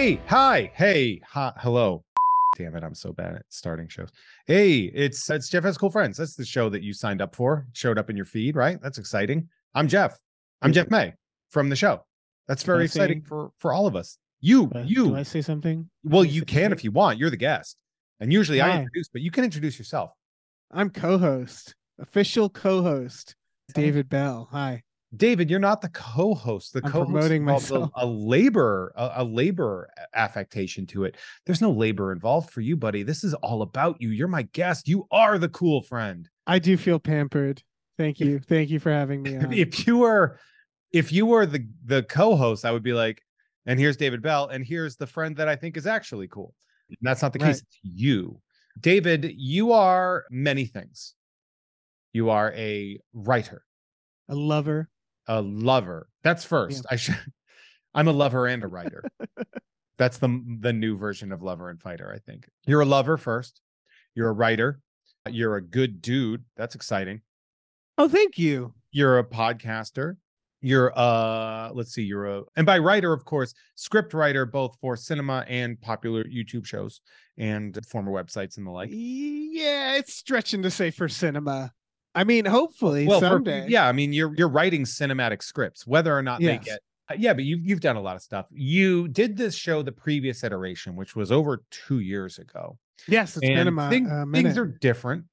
Hey, hi, hey, hi, hello. Damn it, I'm so bad at starting shows. Hey, it's uh, it's Jeff has cool friends. That's the show that you signed up for. Showed up in your feed, right? That's exciting. I'm Jeff. I'm Jeff May from the show. That's very exciting say- for for all of us. You, I- you. Do I say something? well, you can if you want. You're the guest, and usually I introduce, but you can introduce yourself. I'm co-host, official co-host, David Bell. Hi. David, you're not the co-host. The I'm co-host promoting involves a, myself. a labor, a, a labor affectation to it. There's no labor involved for you, buddy. This is all about you. You're my guest. You are the cool friend. I do feel pampered. Thank you. Thank you for having me on. if you were if you were the the co-host i would be like and here's david bell and here's the friend that i think is actually cool and that's not the case Right. it's you david you are many things you are a writer A lover. A lover. That's first. I should i'm a lover and a writer. That's the the new version of lover and fighter i think. You're a lover first. You're a writer. You're a good dude. That's exciting. Oh, thank you. you're a podcaster. You're uh let's see you're a and by writer of course script writer both for cinema and popular youtube shows and former websites and the like. Yeah, it's stretching to say for cinema. I mean, hopefully well for- someday. yeah i mean you're you're writing cinematic scripts whether or not Yes. they get uh, yeah but you've, you've done a lot of stuff you did this show the previous iteration which was over two years ago Yes, it's been a, and mi- thing- a things are different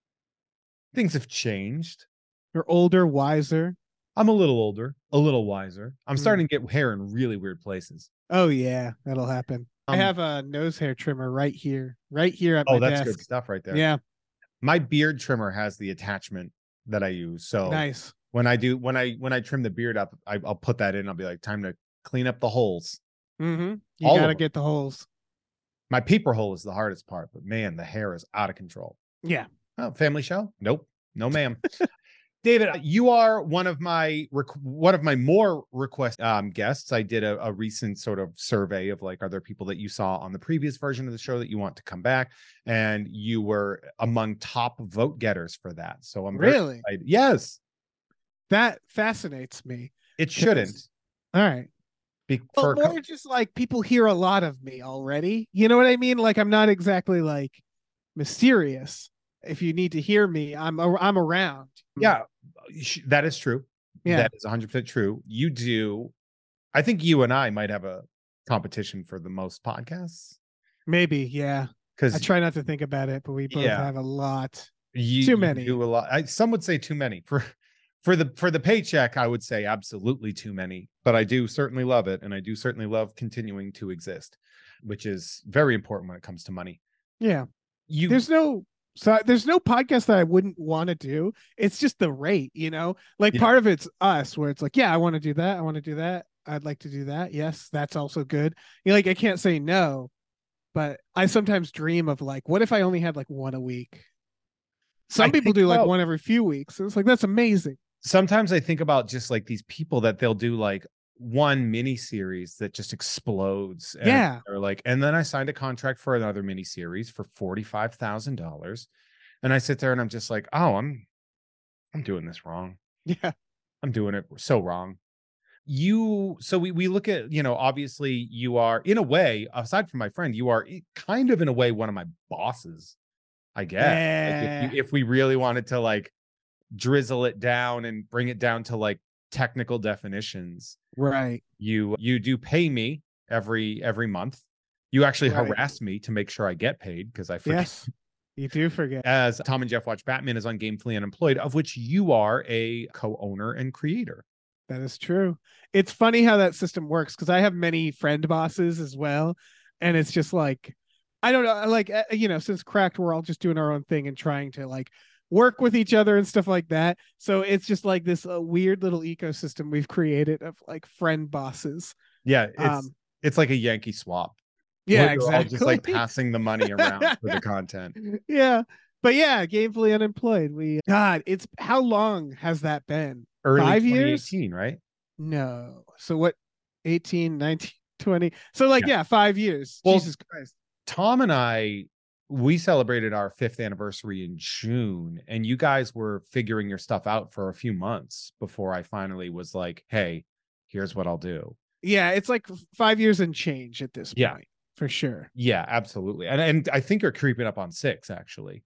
things have changed You're older, wiser. i'm a little older a little wiser i'm Hmm. starting to get hair in really weird places Oh yeah, that'll happen. I Um, have a nose hair trimmer right here, right here at oh my that's good stuff right there Yeah, my beard trimmer has the attachment that I use. So nice. when I do when I when I trim the beard up, I, I'll put that in. I'll be like, time to clean up the holes. Mm-hmm. You All gotta get the holes. My peeper hole is the hardest part, but man, the hair is out of control. Yeah. Oh, family show? Nope, no, ma'am. David, you are one of my one of my more request um, guests. I did a, a recent sort of survey of like, are there people that you saw on the previous version of the show that you want to come back? And you were among top vote getters for that. So I'm Really? Yes, That fascinates me. it shouldn't. All right. Be, Well, for a cou- more just like people hear a lot of me already. You know what I mean? Like I'm not exactly like mysterious. If you need to hear me, I'm I'm around. yeah, that is true. Yeah. That is 100% true. You do. I think you and I might have a competition for the most podcasts Maybe. Yeah. Because I try not to think about it, but we both Yeah. have a lot. you too you many. do a lot. I, some would say too many for for the for the paycheck. I would say absolutely too many, but I do certainly love it, and I do certainly love continuing to exist, which is very important when it comes to money. Yeah. You There's no so there's no podcast that I wouldn't want to do. It's just the rate, you know? Like Yeah. part of it's us where it's like, yeah, I want to do that. I want to do that. I'd like to do that. Yes, that's also good. You know, like I can't say no, but I sometimes dream of like, what if I only had like one a week? Some I people do like about- one every few weeks. It's like that's amazing. sometimes I think about just like these people that they'll do like one mini series that just explodes. And Yeah. They're like, and then I signed a contract for another mini series for forty-five thousand dollars. And I sit there and I'm just like, oh, I'm I'm doing this wrong. Yeah. I'm doing it so wrong. You so we we look at, you know, obviously you are in a way, aside from my friend, you are kind of in a way one of my bosses, I guess. Like if, you, eh. if we really wanted to like drizzle it down and bring it down to like technical definitions, Right. you you do pay me every every month. You actually Right. harass me to make sure I get paid because I forget. Yes. You do forget. As Tom and Jeff watch Batman is on Gamefully Unemployed, of which you are a co-owner and creator. That is true. It's funny how that system works because I have many friend bosses as well. And it's just like, I don't know, like, uh, you know, since cracked, we're all just doing our own thing and trying to like work with each other and stuff like that. So it's just like this uh, weird little ecosystem we've created of like friend bosses. Yeah, it's Um, it's like a Yankee swap. yeah, exactly. just like passing the money around for the content. yeah. But yeah, gamefully unemployed. We, God, it's how long has that been? Early Five years? 2018, right? No. So what, 18, 19, 20? So like, yeah, five years. Well, Jesus Christ. Tom and I, we celebrated our fifth anniversary in June, and you guys were figuring your stuff out for a few months before I finally was like, hey, here's what I'll do. Yeah, it's like five years and change at this Yeah. point, for sure. Yeah, absolutely. And and I think you're creeping up on six, actually.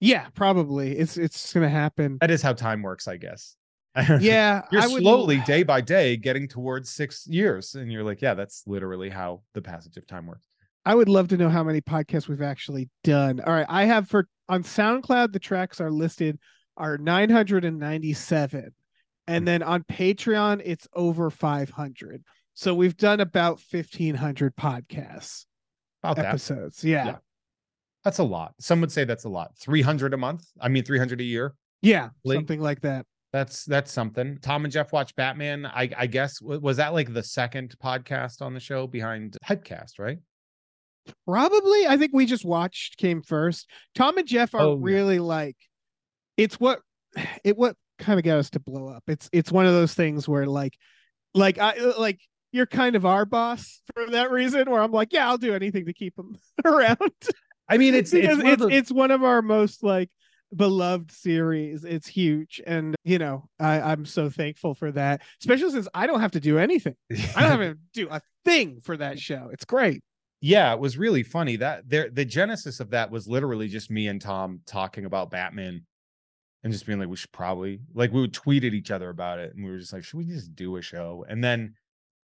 Yeah, probably. It's it's gonna happen. That is how time works, I guess. Yeah, you're I would slowly, day by day, getting towards six years. And you're like, yeah, that's literally how the passage of time works. I would love to know how many podcasts we've actually done. All right, I have for on SoundCloud the tracks are listed are 997. And then on Patreon it's over 500. So we've done about 1500 podcasts About episodes. Yeah. Yeah. yeah. That's a lot. Some would say that's a lot. 300 a month. I mean, 300 a year. Lee? something like that. That's that's something. Tom and Jeff watch Batman. I I guess was that like the second podcast on the show behind Hypecast, right? Probably. I think we just watched came first. Tom and Jeff are Oh, yeah. really like it's what it what kind of got us to blow up. It's it's one of those things where like like I uh, like you're kind of our boss for that reason where I'm like, yeah, I'll do anything to keep him around. I mean, it's it's one it's those- it's one of our most like beloved series. It's huge. And you know, I, I'm so thankful for that. Especially since I don't have to do anything. I don't have to do a thing for that show. It's great. Yeah, it was really funny. That there the genesis of that was literally just me and Tom talking about Batman and just being like, we should probably like we would tweet at each other about it, and we were just like, should we just do a show? And then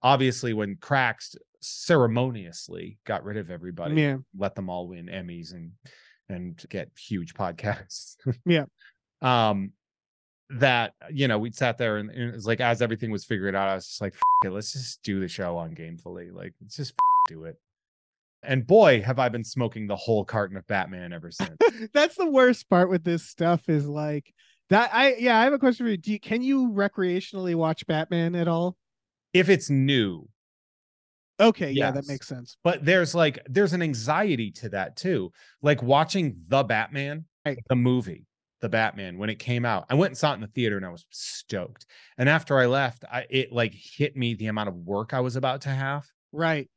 obviously when Cracks ceremoniously got rid of everybody, Yeah. let them all win Emmys and and get huge podcasts. Yeah. Um that you know we'd sat there and, and it was like as everything was figured out, I was just like, "F- it, let's just do the show on Gamefully. Like let's just do it. And boy, have I been smoking the whole carton of Batman ever since. That's the worst part with this stuff is like that. I yeah, I have a question for you. Do you can you recreationally watch Batman at all? if it's new, Okay, yeah, that makes sense. but there's like there's an anxiety to that too. Like watching the Batman, Right. the movie, the Batman when it came out. I went and saw it in the theater and I was stoked. And after I left, I it like hit me the amount of work I was about to have. Right.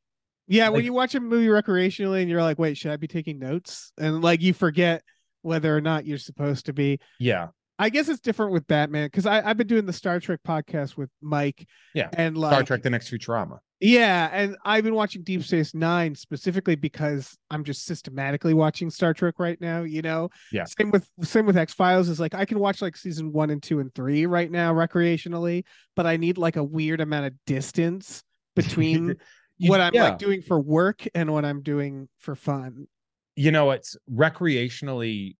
Yeah, when you watch a movie recreationally and you're like, wait, should I be taking notes? And like you forget whether or not you're supposed to be. Yeah. I guess it's different with Batman because I've been doing the Star Trek podcast with Mike. Yeah, And like Star Trek The Next Futurama. Yeah, and I've been watching Deep Space Nine specifically because I'm just systematically watching Star Trek right now. You know, Yeah. Same with same with X Files is like I can watch like season one and two and three right now recreationally, but I need like a weird amount of distance between You- what I'm yeah. like doing for work and what I'm doing for fun. you know it's recreationally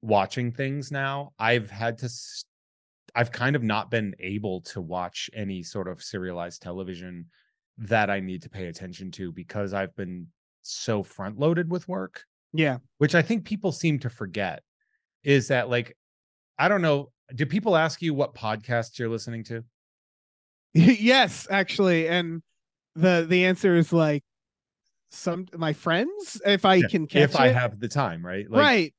watching things now i've had to I've kind of not been able to watch any sort of serialized television that i need to pay attention to because i've been so front loaded with work Yeah, which i think people seem to forget is that like i don't know do people ask you what podcasts you're listening to yes, actually, and the the answer is like some my friends if I Yeah, can catch if i it. have the time right? Like right.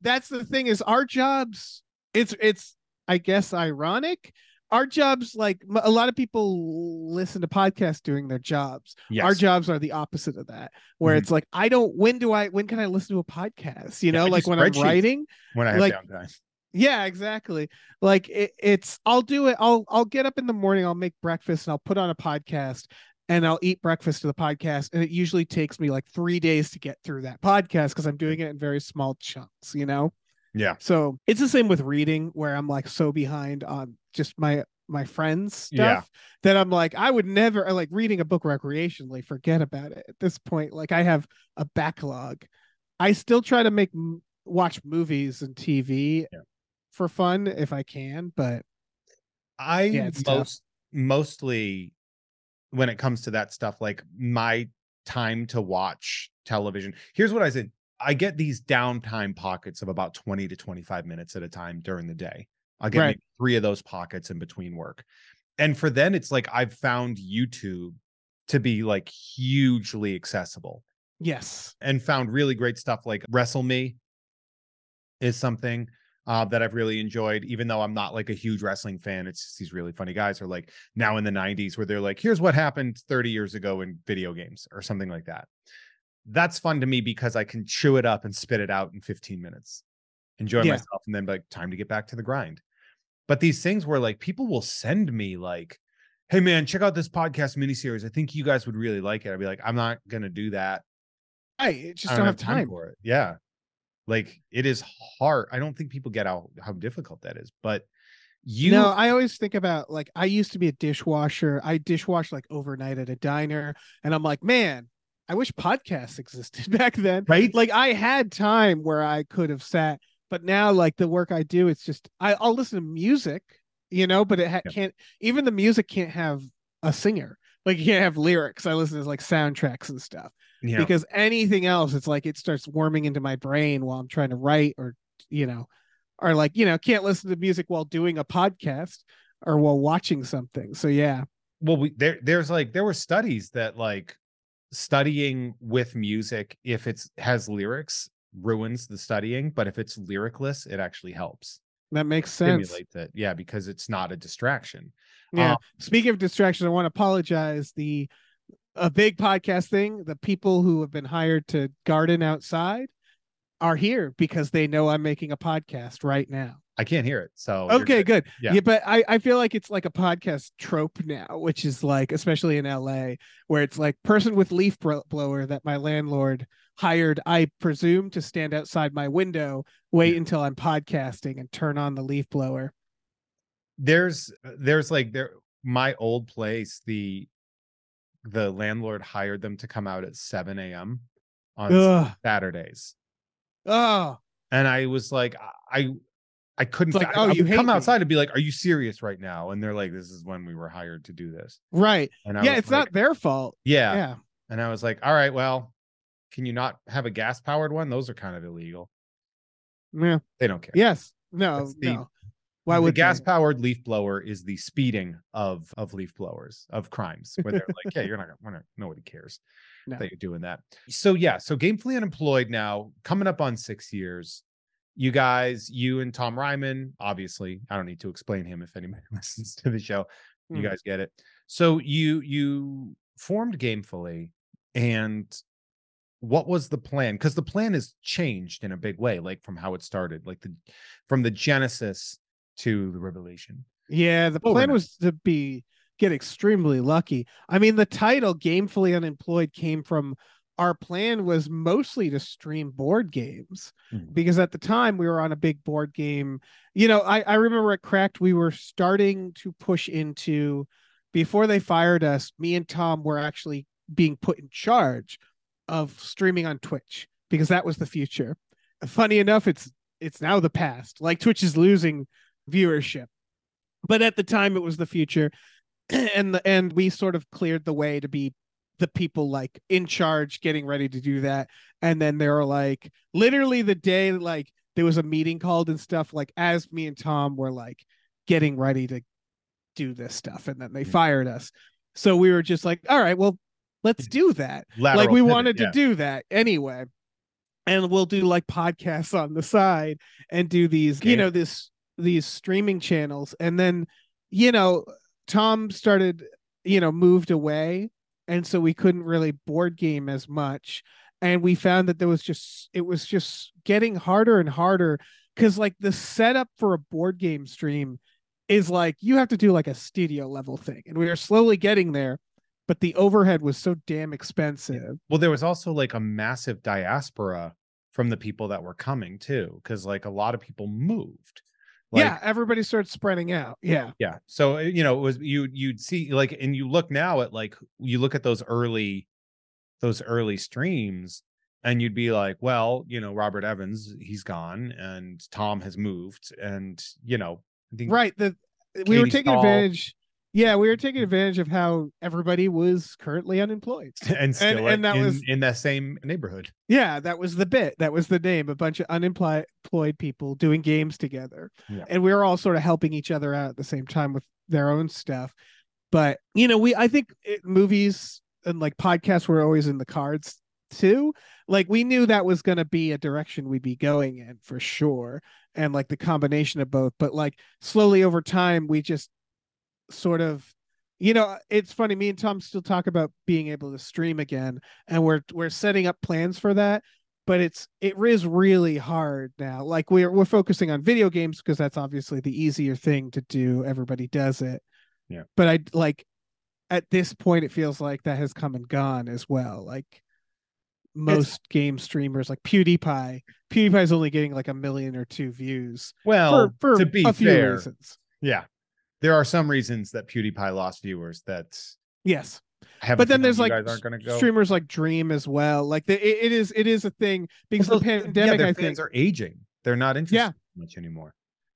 That's the thing is our jobs it's it's i guess ironic. Our jobs like a lot of people listen to podcasts doing their jobs. Yes. our jobs are the opposite of that where Mhm. it's like i don't when do i when can i listen to a podcast? You know like when i'm writing when i have like- downtime. Yeah exactly. Like it, it's i'll do it i'll i'll get up in the morning i'll make breakfast and i'll put on a podcast and i'll eat breakfast to the podcast and it usually takes me like three days to get through that podcast because i'm doing it in very small chunks you know yeah so it's the same with reading where i'm like so behind on just my my friends stuff Yeah. that i'm like i would never like reading a book recreationally forget about it at this point like i have a backlog i still try to make watch movies and tv Yeah. for fun if i can but I Yeah, tough. most mostly when it comes to that stuff, like my time to watch television. Here's what I said. I get these downtime pockets of about 20 to 25 minutes at a time during the day. I'll get Right. three of those pockets in between work. And for then it's like I've found YouTube to be like hugely accessible yes and found really great stuff like Wrestle Me is something uh, that I've really enjoyed, even though I'm not like a huge wrestling fan. It's just these really funny guys are like now in the 90s where they're like, here's what happened 30 years ago in video games or something like that. That's fun to me because I can chew it up and spit it out in 15 minutes, enjoy Yeah. myself, and then like, time to get back to the grind. But these things where like people will send me like, hey man, check out this podcast miniseries. I think you guys would really like it. I'd be like, I'm not gonna do that. I just I don't, don't, have time. time for it. Yeah. Like it is hard. I don't think people get how how difficult that is, but you know, I always think about like I used to be a dishwasher. I dishwash like overnight at a diner, and I'm like, man, I wish podcasts existed back then. Right? Like I had time where I could have sat, but now like the work I do, it's just I, will listen to music, you know, but it ha- yeah. can't even the music can't have a singer. Like you can't have lyrics. I listen to like soundtracks and stuff. Yeah. Because anything else, it's like it starts warming into my brain while I'm trying to write or you know or like you know can't listen to music while doing a podcast or while watching something. So yeah. Well we there there's like there were studies that like studying with music if it's has lyrics ruins the studying but if it's lyricless it actually helps. That makes sense. It. Yeah because it's not a distraction. Yeah. Um, speaking of distraction i want to apologize. The a big podcast thing the people who have been hired to garden outside are here because they know I'm making a podcast right now. I can't hear it. So okay, good. good. Yeah. yeah, but I, I feel like it's like a podcast trope now, which is like, especially in LA, where it's like person with leaf blower that my landlord hired, I presume, to stand outside my window, wait yeah. until I'm podcasting and turn on the leaf blower. There's there's like there my old place, the the landlord hired them to come out at 7 a.m. on Ugh. Saturdays Oh. And I was like, I I couldn't like, oh, I, you come outside me. and be like, Are you serious right now? And they're like, This is when we were hired to do this. Right. And I yeah, it's like, not their fault. Yeah. Yeah. And I was like, All right, well, can you not have a gas powered one? Those are kind of illegal. Yeah. They don't care. Yes. No, the, no. Why would the gas powered leaf blower is the speeding of of leaf blowers of crimes where they're like, yeah, you're not gonna nobody cares no. that you're doing that. So yeah, so gamefully unemployed now, coming up on six years. You guys, you and Tom Reimann, obviously, I don't need to explain him if anybody listens to the show. You mm. guys get it. So you you formed gamefully and what was the plan because the plan has changed in a big way like from how it started like the from the genesis to the revelation. Yeah, the plan Overnight. was to be get extremely lucky. I mean, the title "Gamefully Unemployed" came from our plan was mostly to stream board games mm-hmm. because at the time we were on a big board game. You know, I, I remember at Cracked we were starting to push into before they fired us. Me and Tom were actually being put in charge of streaming on Twitch because that was the future. Funny enough, it's it's now the past. Like Twitch is losing viewership. But at the time it was the future. And the and we sort of cleared the way to be the people like in charge getting ready to do that. And then they were like literally the day like there was a meeting called and stuff, like as me and Tom were like getting ready to do this stuff, and then they mm. fired us. So we were just like, all right, well, let's do that. Lateral like we pivot, wanted to yeah. do that anyway. And we'll do like podcasts on the side and do these, okay. you know, this these streaming channels. And then you know tom started you know moved away. And so we couldn't really board game as much. And we found that there was just it was just getting harder and harder. Because like the setup for a board game stream is like you have to do like a studio level thing. And we are slowly getting there but the overhead was so damn expensive. Well there was also like a massive diaspora from the people that were coming too because like a lot of people moved like, yeah, everybody starts spreading out. Yeah. Yeah. So eh, you know, it was you you'd see like and you look now at like you look at those early those early streams and you'd be like, well, you know, Robert Evans, he's gone and Tom has moved and you know, right. The we were taking Stahl, advantage yeah, we were taking advantage of how everybody was currently unemployed, and still and, and that in, was in that same neighborhood. Yeah, that was the bit. That was the name. A bunch of unemployed people doing games together, yeah. and we were all sort of helping each other out at the same time with their own stuff. But you know, we I think it, movies and like podcasts were always in the cards too. Like we knew that was going to be a direction we'd be going in for sure, and like the combination of both. But like slowly over time, we just sort of you know it's funny me and tom still talk about being able to stream again and we're we're setting up plans for that but it's it is really hard now like we're we're focusing on video games because that's obviously the easier thing to do everybody does it yeah but i like at this point it feels like that has come and gone as well. Like most game streamers like PewDiePie, PewDiePie's only getting like a million or two views. Well, for, for to be a few fair, reasons. yeah, there are some reasons that PewDiePie lost viewers that Yes. Have. but then there's like guys aren't going to go. streamers like Dream as well. Like the, it, it is it is a thing because Well, the pandemic. yeah, I fans think are aging. They're not interested Yeah. much anymore.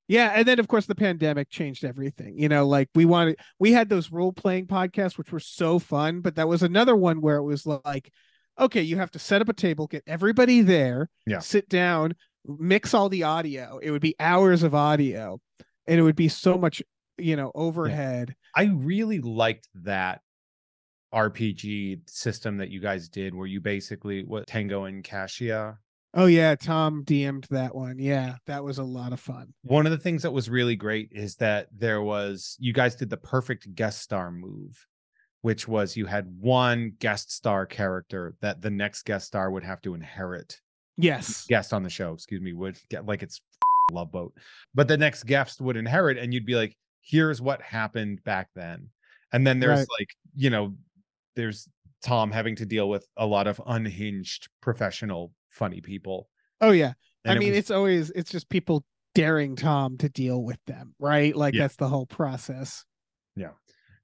Yeah, and then of course the pandemic changed everything. You know, like we wanted we had those role playing podcasts which were so fun, but that was another one where it was like okay, you have to set up a table, get everybody there, Yeah. sit down, mix all the audio. It would be hours of audio and it would be so much, you know, overhead. I really liked that RPG system that you guys did, where you basically what Tango and Cassia. Oh yeah, Tom DM'd that one. Yeah, that was a lot of fun. One of the things that was really great is that there was you guys did the perfect guest star move, which was you had one guest star character that the next guest star would have to inherit. Yes. Guest on the show, excuse me, would get like it's love boat, but the next guest would inherit, and you'd be like, "Here's what happened back then," and then there's Right. like you know, there's Tom having to deal with a lot of unhinged professional funny people. Oh yeah. And I it mean, was- it's always it's just people daring Tom to deal with them, right? Like Yeah. that's the whole process. Yeah.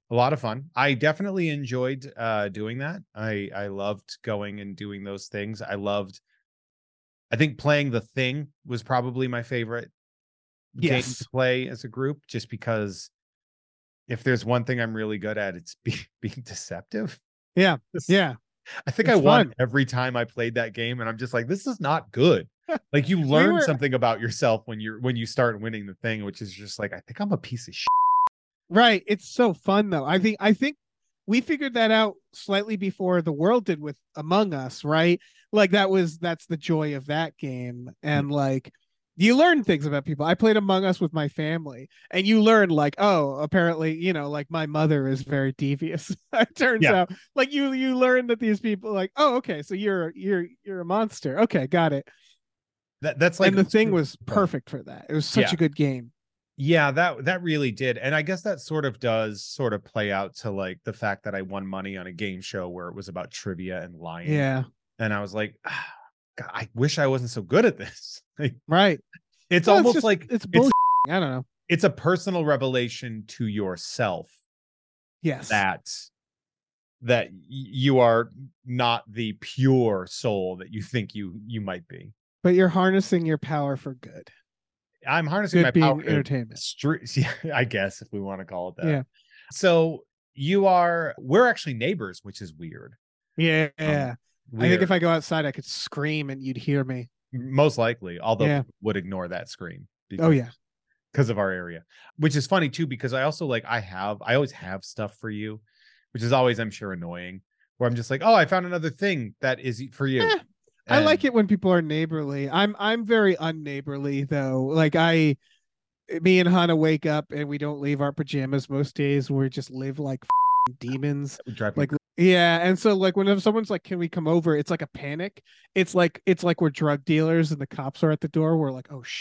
A lot of fun. I definitely enjoyed uh doing that. I I loved going and doing those things. I loved I think playing the thing was probably my favorite Yes. to play as a group just because if there's one thing I'm really good at it's be, being deceptive. Yeah, Yeah. I think I won fun. every time I played that game and I'm just like this is not good. like you learn were- something about yourself when you're when you start winning the thing which is just like I think I'm a piece of shit. Right. It's so fun though. I think I think we figured that out slightly before the world did with Among Us, right? Like that was that's the joy of that game. Mm. And like you learn things about people. I played Among Us with my family and you learn like, oh, apparently, you know, like my mother is very devious. it turns Yeah. out. Like you you learn that these people like, oh, okay, so you're you're you're a monster. Okay, got it. That that's like and the thing was perfect for that. It was such Yeah. a good game. Yeah, that that really did. And I guess that sort of does sort of play out to like the fact that I won money on a game show where it was about trivia and lying. Yeah. And I was like, ah, God, I wish I wasn't so good at this. Like, Right. it's Well, almost just- like it's it's. I don't know. it's a personal revelation to yourself Yes. that that you are not the pure soul that you think you you might be. but you're harnessing your power for good. I'm harnessing Good my being power entertainment. stre- yeah, I guess if we want to call it that. Yeah. So you are we're actually neighbors, which is weird. Yeah. Um, I think if I go outside, I could scream and you'd hear me. most likely, although Yeah. would ignore that scream. Oh yeah. because of our area, which is funny too. Because I also like I have I always have stuff for you, which is always I'm sure annoying. Where I'm just like, oh, I found another thing that is for you. Eh, I like it when people are neighborly. I'm I'm very unneighborly though. Like I me and Hannah wake up and we don't leave our pajamas most days. We just live like f***ing demons. Drive Like yeah, and so like whenever someone's like, "Can we come over?" It's like a panic. It's like it's like we're drug dealers and the cops are at the door. We're like, "Oh shit,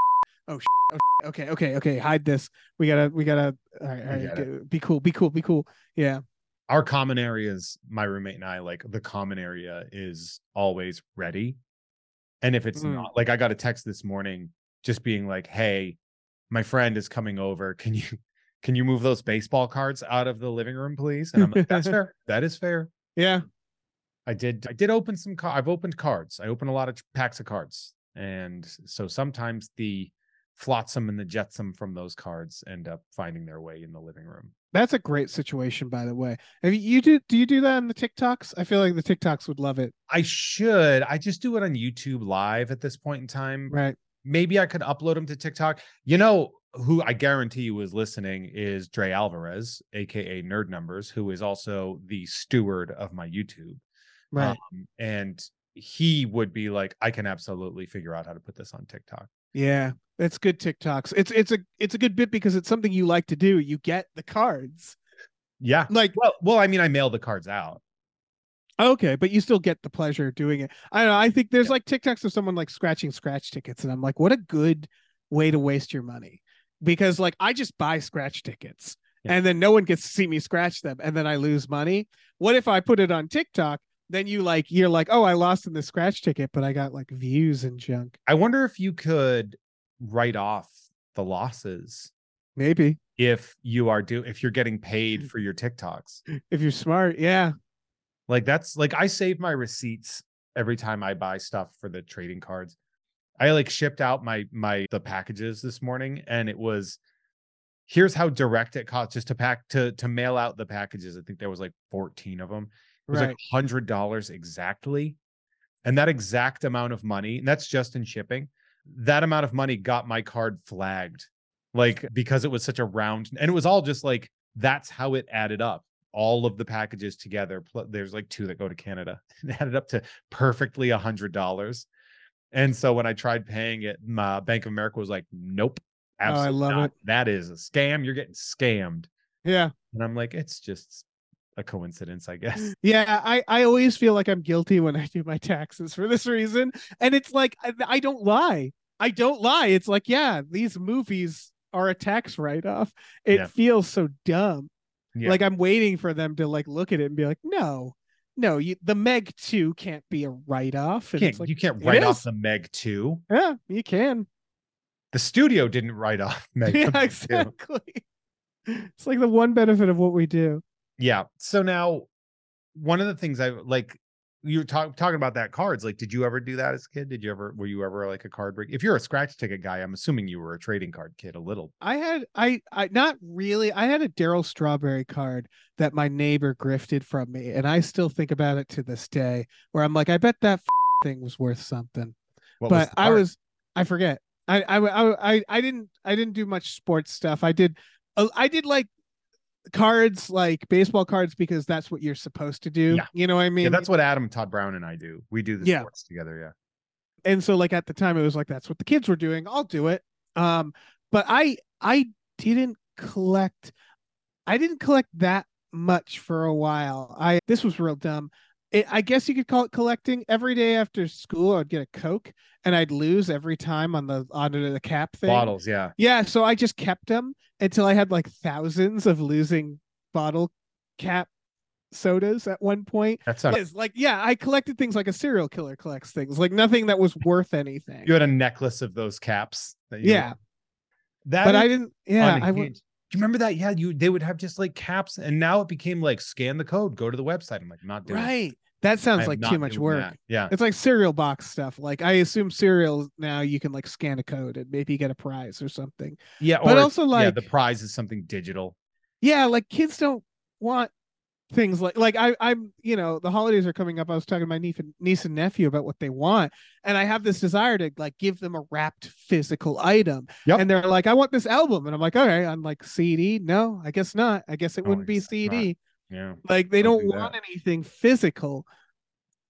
oh shit, oh shit. okay, okay, okay, hide this. We gotta, we gotta, all right, all We get- be cool, be cool, be cool." Yeah, our common areas, my roommate and I, like the common area is always ready. And if it's Mm. not, like I got a text this morning just being like, hey, my friend is coming over. Can you can you move those baseball cards out of the living room, please? And I'm like, that's fair. That is fair. yeah, I did I did open some I've opened cards. I open a lot of packs of cards. And so sometimes the flotsam and the jetsam from those cards end up finding their way in the living room. that's a great situation, by the way. Have you, you do? Do you do that on the TikToks? I feel like the TikToks would love it. I should. I just do it on YouTube live at this point in time. Right. maybe I could upload them to TikTok. You know who I guarantee you is listening is Dre Alvarez, aka Nerd Numbers, who is also the steward of my YouTube. Right. Um, and he would be like, I can absolutely figure out how to put this on TikTok. yeah, that's good TikToks. It's it's a it's a good bit because it's something you like to do. You get the cards. Yeah. Like Well, well, I mean, I mail the cards out. Okay, but you still get the pleasure of doing it. I don't know. I think there's Yeah. like TikToks of someone like scratching scratch tickets, and I'm like, what a good way to waste your money. Because like I just buy scratch tickets Yeah. and then no one gets to see me scratch them and then I lose money. What if I put it on TikTok? Then you like you're like, oh, I lost in the scratch ticket, but I got like views and junk. I wonder if you could write off the losses Maybe if you are do if you're getting paid mm. for your TikToks. if you're smart, yeah. Like that's like I save my receipts every time I buy stuff for the trading cards. I like shipped out my my the packages this morning and it was here's how direct it cost just to pack to to mail out the packages. I think there was like 14 of them. It was Right. like hundred dollars exactly. And that exact amount of money, and that's just in shipping, that amount of money got my card flagged. Like because it was such a round and it was all just like that's how it added up. All of the packages together. There's like two that go to Canada. It added up to perfectly a hundred dollars. And so when I tried paying it, my Bank of America was like, nope. Oh, I Absolutely love not. it. That is a scam. You're getting scammed. Yeah. And I'm like, it's just a coincidence, I guess. Yeah, I, I always feel like I'm guilty when I do my taxes for this reason. And it's like, I, I don't lie. I don't lie. It's like, yeah, these movies are a tax write off. It Yeah. feels so dumb. Yeah. Like I'm waiting for them to like look at it and be like, no, no, you, the Meg 2 can't be a write off. You can't, it's like, you can't write off is." the Meg 2. yeah, you can. The studio didn't write off Meg. yeah, the Meg 2. exactly. It's like the one benefit of what we do. Yeah. So now, one of the things I like, you were talk, talking about that cards. Like, did you ever do that as a kid? Did you ever, were you ever like a card break? If you're a scratch ticket guy, I'm assuming you were a trading card kid a little. I had I I not really. I had a Darryl Strawberry card that my neighbor grifted from me, and I still think about it to this day. Where I'm like, I bet that thing was worth something. What but the I was I forget. I, I I I I didn't I didn't do much sports stuff. I did uh, I did like cards like baseball cards because that's what you're supposed to do. Yeah. You know what I mean? yeah, that's what Adam, Todd Brown, and I do. We do the Yeah. sports together. Yeah. and so like at the time it was like that's what the kids were doing i'll do it um but i i didn't collect i didn't collect that much for a while i this was real dumb it, i guess you could call it collecting every day after school i'd get a coke and i'd lose every time on the under the cap thing Bottles. Yeah. yeah so i just kept them until i had like thousands of losing bottle cap sodas at one point That's not, like yeah, I collected things like a serial killer collects things, like nothing that was worth anything. you had a necklace of those caps. That you Yeah, That but I didn't. Yeah, I would. You remember that? Yeah, you they would have just like caps, and now it became like scan the code, go to the website. I'm like, I'm not doing it. Right. That sounds like too much work. that. Yeah. It's like cereal box stuff. Like I assume cereal now you can like scan a code and maybe get a prize or something. Yeah. But or- also, yeah, like- the prize is something digital. Yeah, like kids don't want things like like I I'm you know the holidays are coming up. I was talking to my niece and niece and nephew about what they want, and I have this desire to like give them a wrapped physical item. Yep. And they're like, I want this album, and I'm like, okay, I'm like CD. No, I guess not. I guess it No, wouldn't be guess not. CD. Yeah. Like they Don't don't, do want that. anything physical,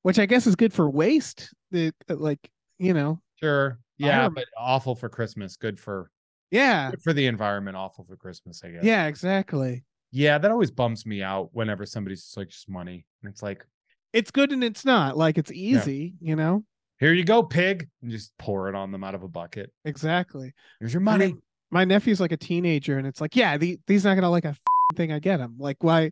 which I guess is good for waste. The uh, like you know, Sure. Yeah, but awful for Christmas. Good for yeah, good for the environment. Awful for Christmas. I guess. yeah, exactly. Yeah, that always bums me out whenever somebody's just like just money, and it's like, It's good and it's not. Like it's easy, you know. here you go, pig, and just pour it on them out of a bucket. Exactly. Here's your I money. mean, my nephew's like a teenager, and it's like, yeah, the, he's not gonna like a thing I get him. Like, why,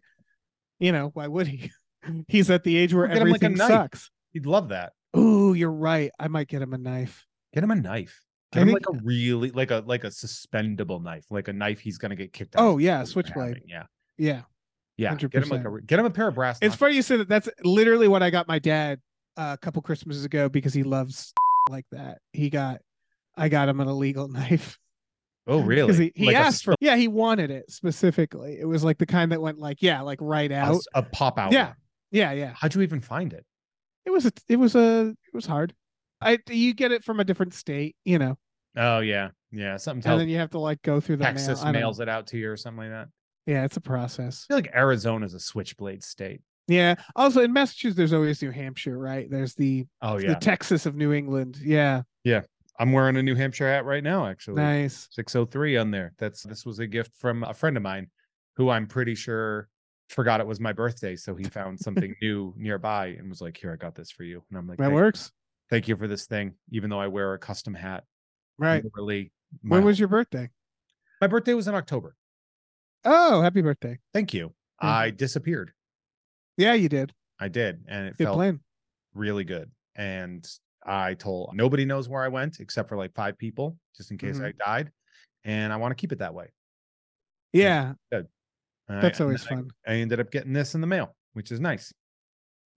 you know, why would he? he's at the age where like everything knife. sucks. He'd love that. Ooh, you're right. I might get him a knife. Get him a knife. I Get him think- like a really like a like a suspendable knife, like a knife he's gonna get kicked out. Oh yeah, switchblade. Yeah, Yeah, yeah. Get him like a get him a pair of brass. it's knuckles. funny you say that. That's literally what I got my dad uh, a couple Christmases ago because he loves like that. He got, I got him an illegal knife. Oh really? Because he, he Like a asked for, yeah, he wanted it specifically. It was like the kind that went like, yeah, like right a, out. s- a pop out. Yeah. one. Yeah, yeah. How'd you even find it? It was a, it was a, it was hard. I you get it from a different state, you know, Oh yeah, yeah. Something and then you have to like go through the Texas mail. Mails it out to you or something like that. Yeah, it's a process. I feel like Arizona's a switchblade state. Yeah. Also in Massachusetts, there's always New Hampshire, right? There's the Oh yeah the Texas of New England. Yeah. Yeah. I'm wearing a New Hampshire hat right now. Actually, Nice. 603 on there. That's this was a gift from a friend of mine who I'm pretty sure forgot it was my birthday. So he found something new nearby and was like, Here, I got this for you. And I'm like, That "Thank- works. Thank you for this thing, even though I wear a custom hat. Right. Literally, When was your birthday? my birthday was in October. Oh, happy birthday. Thank you. Mhm. I disappeared. Yeah, you did. I did, and it Good felt plan. really good. And I told nobody knows where I went except for like five people, just in case Mhm. I died. And I want to keep it that way. Yeah, I- that's and always then I- fun. I ended up getting this in the mail, which is nice.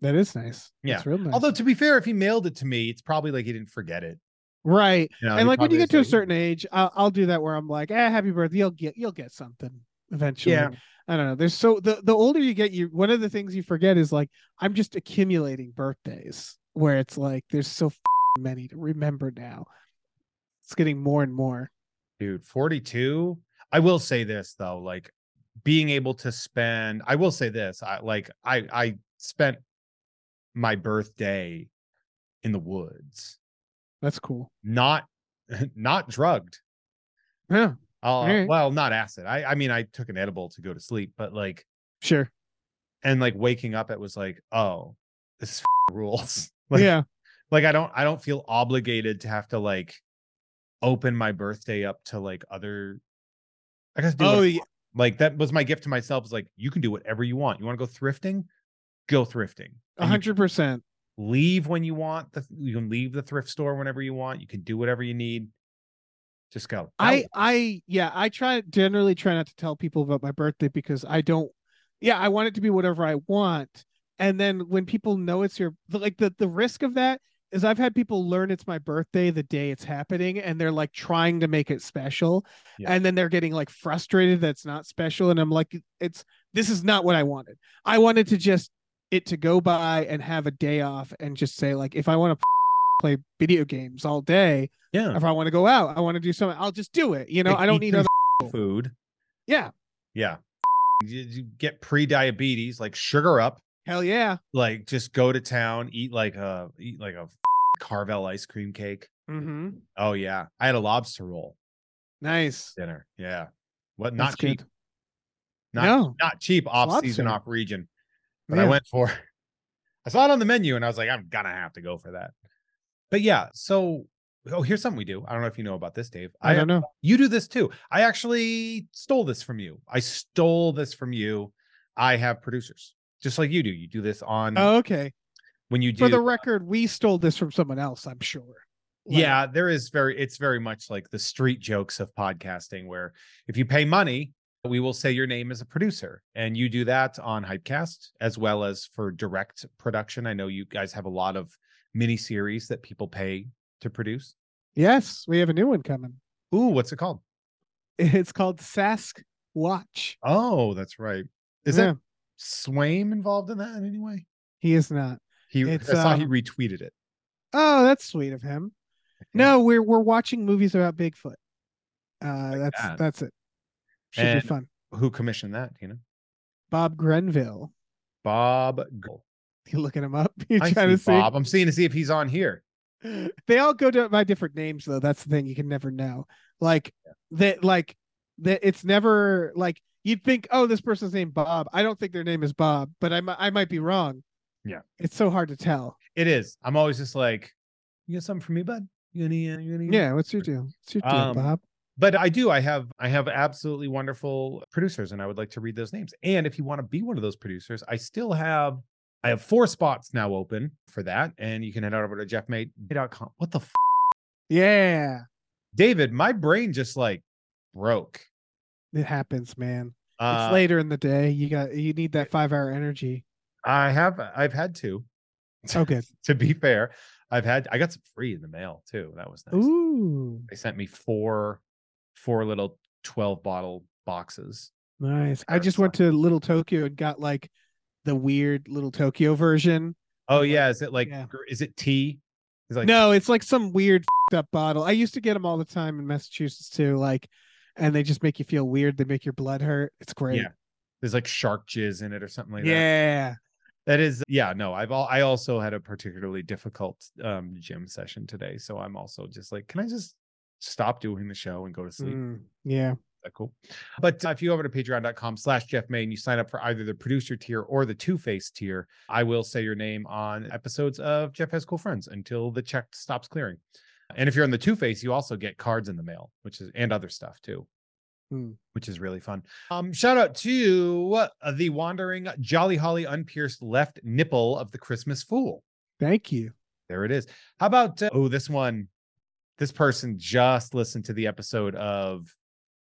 That is nice. Yeah. That's real nice. Although to be fair, if he mailed it to me, it's probably like he didn't forget it. right. You know, and like when you get to a certain age, I'll, I'll do that where I'm like, eh, happy birthday. You'll get you'll get something eventually. Yeah. I don't know. There's so the the older you get, you one of the things you forget is like I'm just accumulating birthdays where it's like there's so many to remember now. It's getting more and more. dude 42 i will say this though like being able to spend i will say this i like i i spent my birthday in the woods That's cool. not not drugged Yeah, uh, Alright. well not acid i i mean i took an edible to go to sleep but like sure. and like waking up it was like oh this is rules like yeah. like i don't i don't feel obligated to have to like open my birthday up to like other i guess Oh, yeah. like that was my gift to myself is like you can do whatever you want you want to go thrifting go thrifting A hundred percent. leave when you want the you can leave the thrift store whenever you want you can do whatever you need just go I I yeah, I try generally try not to tell people about my birthday because I don't yeah, I want it to be whatever I want. And then when people know it's your like the the risk of that is I've had people learn it's my birthday the day it's happening and they're like trying to make it special Yeah. and then they're getting like frustrated that it's not special and I'm like it's this is not what I wanted. I wanted to just it to go by and have a day off and just say like if I want to play video games all day yeah if I want to go out, I want to do something, I'll just do it. You know, Like, I don't need other. food Yeah, yeah you, get pre-diabetes like sugar up hell yeah. like just go to town eat like a eat like a carvel ice cream cake Mm-hmm. oh yeah i had a lobster roll Nice. dinner yeah what That's not cheap good. not no. not cheap off season off region but I went for I saw it on the menu and I was like, I'm gonna have to go for that. But yeah, so oh, here's something we do. I don't know if you know about this, Dave. I don't know. You do this too. I actually stole this from you. I stole this from you. I have producers, just like you do. You do this on Oh, okay. when you do For the record, we stole this from someone else, I'm sure. Like, yeah, there is very it's very much like the street jokes of podcasting where if you pay money, we will say your name as a producer. And you do that on Hypecast as well as for direct production. I know you guys have a lot of mini series that people pay to produce. Yes, we have a new one coming. Ooh, what's it called? It's called Sask Watch. Oh, that's right. Is Yeah, that Swaim involved in that in any way? he is not. He It's, I saw he um, retweeted it. Oh, that's sweet of him. No, we're we're watching movies about Bigfoot. Uh that's that. that's it. Should And- be fun. Who commissioned that? You know, Bob Grenville. Bob. You looking him up? You trying see to see? Bob. I'm seeing to see if he's on here. they all go to by different names though that's the thing you can never know like that like that it's never like you'd think oh this person's named bob i don't think their name is bob but i, I might be wrong Yeah. it's so hard to tell It is. I'm always just like, you got something for me, bud? You any? uh, You any? yeah what's your deal what's your deal Um, bob But I do. I have. I have absolutely wonderful producers, and I would like to read those names. And if you want to be one of those producers, I still have. I have four spots now open for that, and you can head over to jeffmate.com. What the f- yeah David? My brain just like broke. it happens man Uh, it's later in the day you got you need that five hour energy I have. I've had two. oh good to be fair, I've had. I got some free in the mail too. That was nice. ooh They sent me four, four little twelve bottle boxes. nice i just went to little tokyo and got like the weird little tokyo version Oh yeah, is it like? yeah. Is it tea? Is it like no, it's like some weird fed up bottle. I used to get them all the time in Massachusetts too, like, and they just make you feel weird. They make your blood hurt. It's great. Yeah, there's like shark jizz in it or something like that. yeah. That is, yeah, no, I've all, I also had a particularly difficult um gym session today. So I'm also just like, can I just stop doing the show and go to sleep? Mm, yeah. that cool. But uh, if you go over to patreon.com slash Jeff May and you sign up for either the producer tier or the two face tier, I will say your name on episodes of Jeff Has Cool Friends until the check stops clearing. And if you're on the two face, you also get cards in the mail, which is and other stuff too. Hmm. which is really fun. Um, shout out to uh, the wandering Jolly Holly unpierced left nipple of the Christmas Fool. Thank you. There it is. How about uh, oh this one? This person just listened to the episode of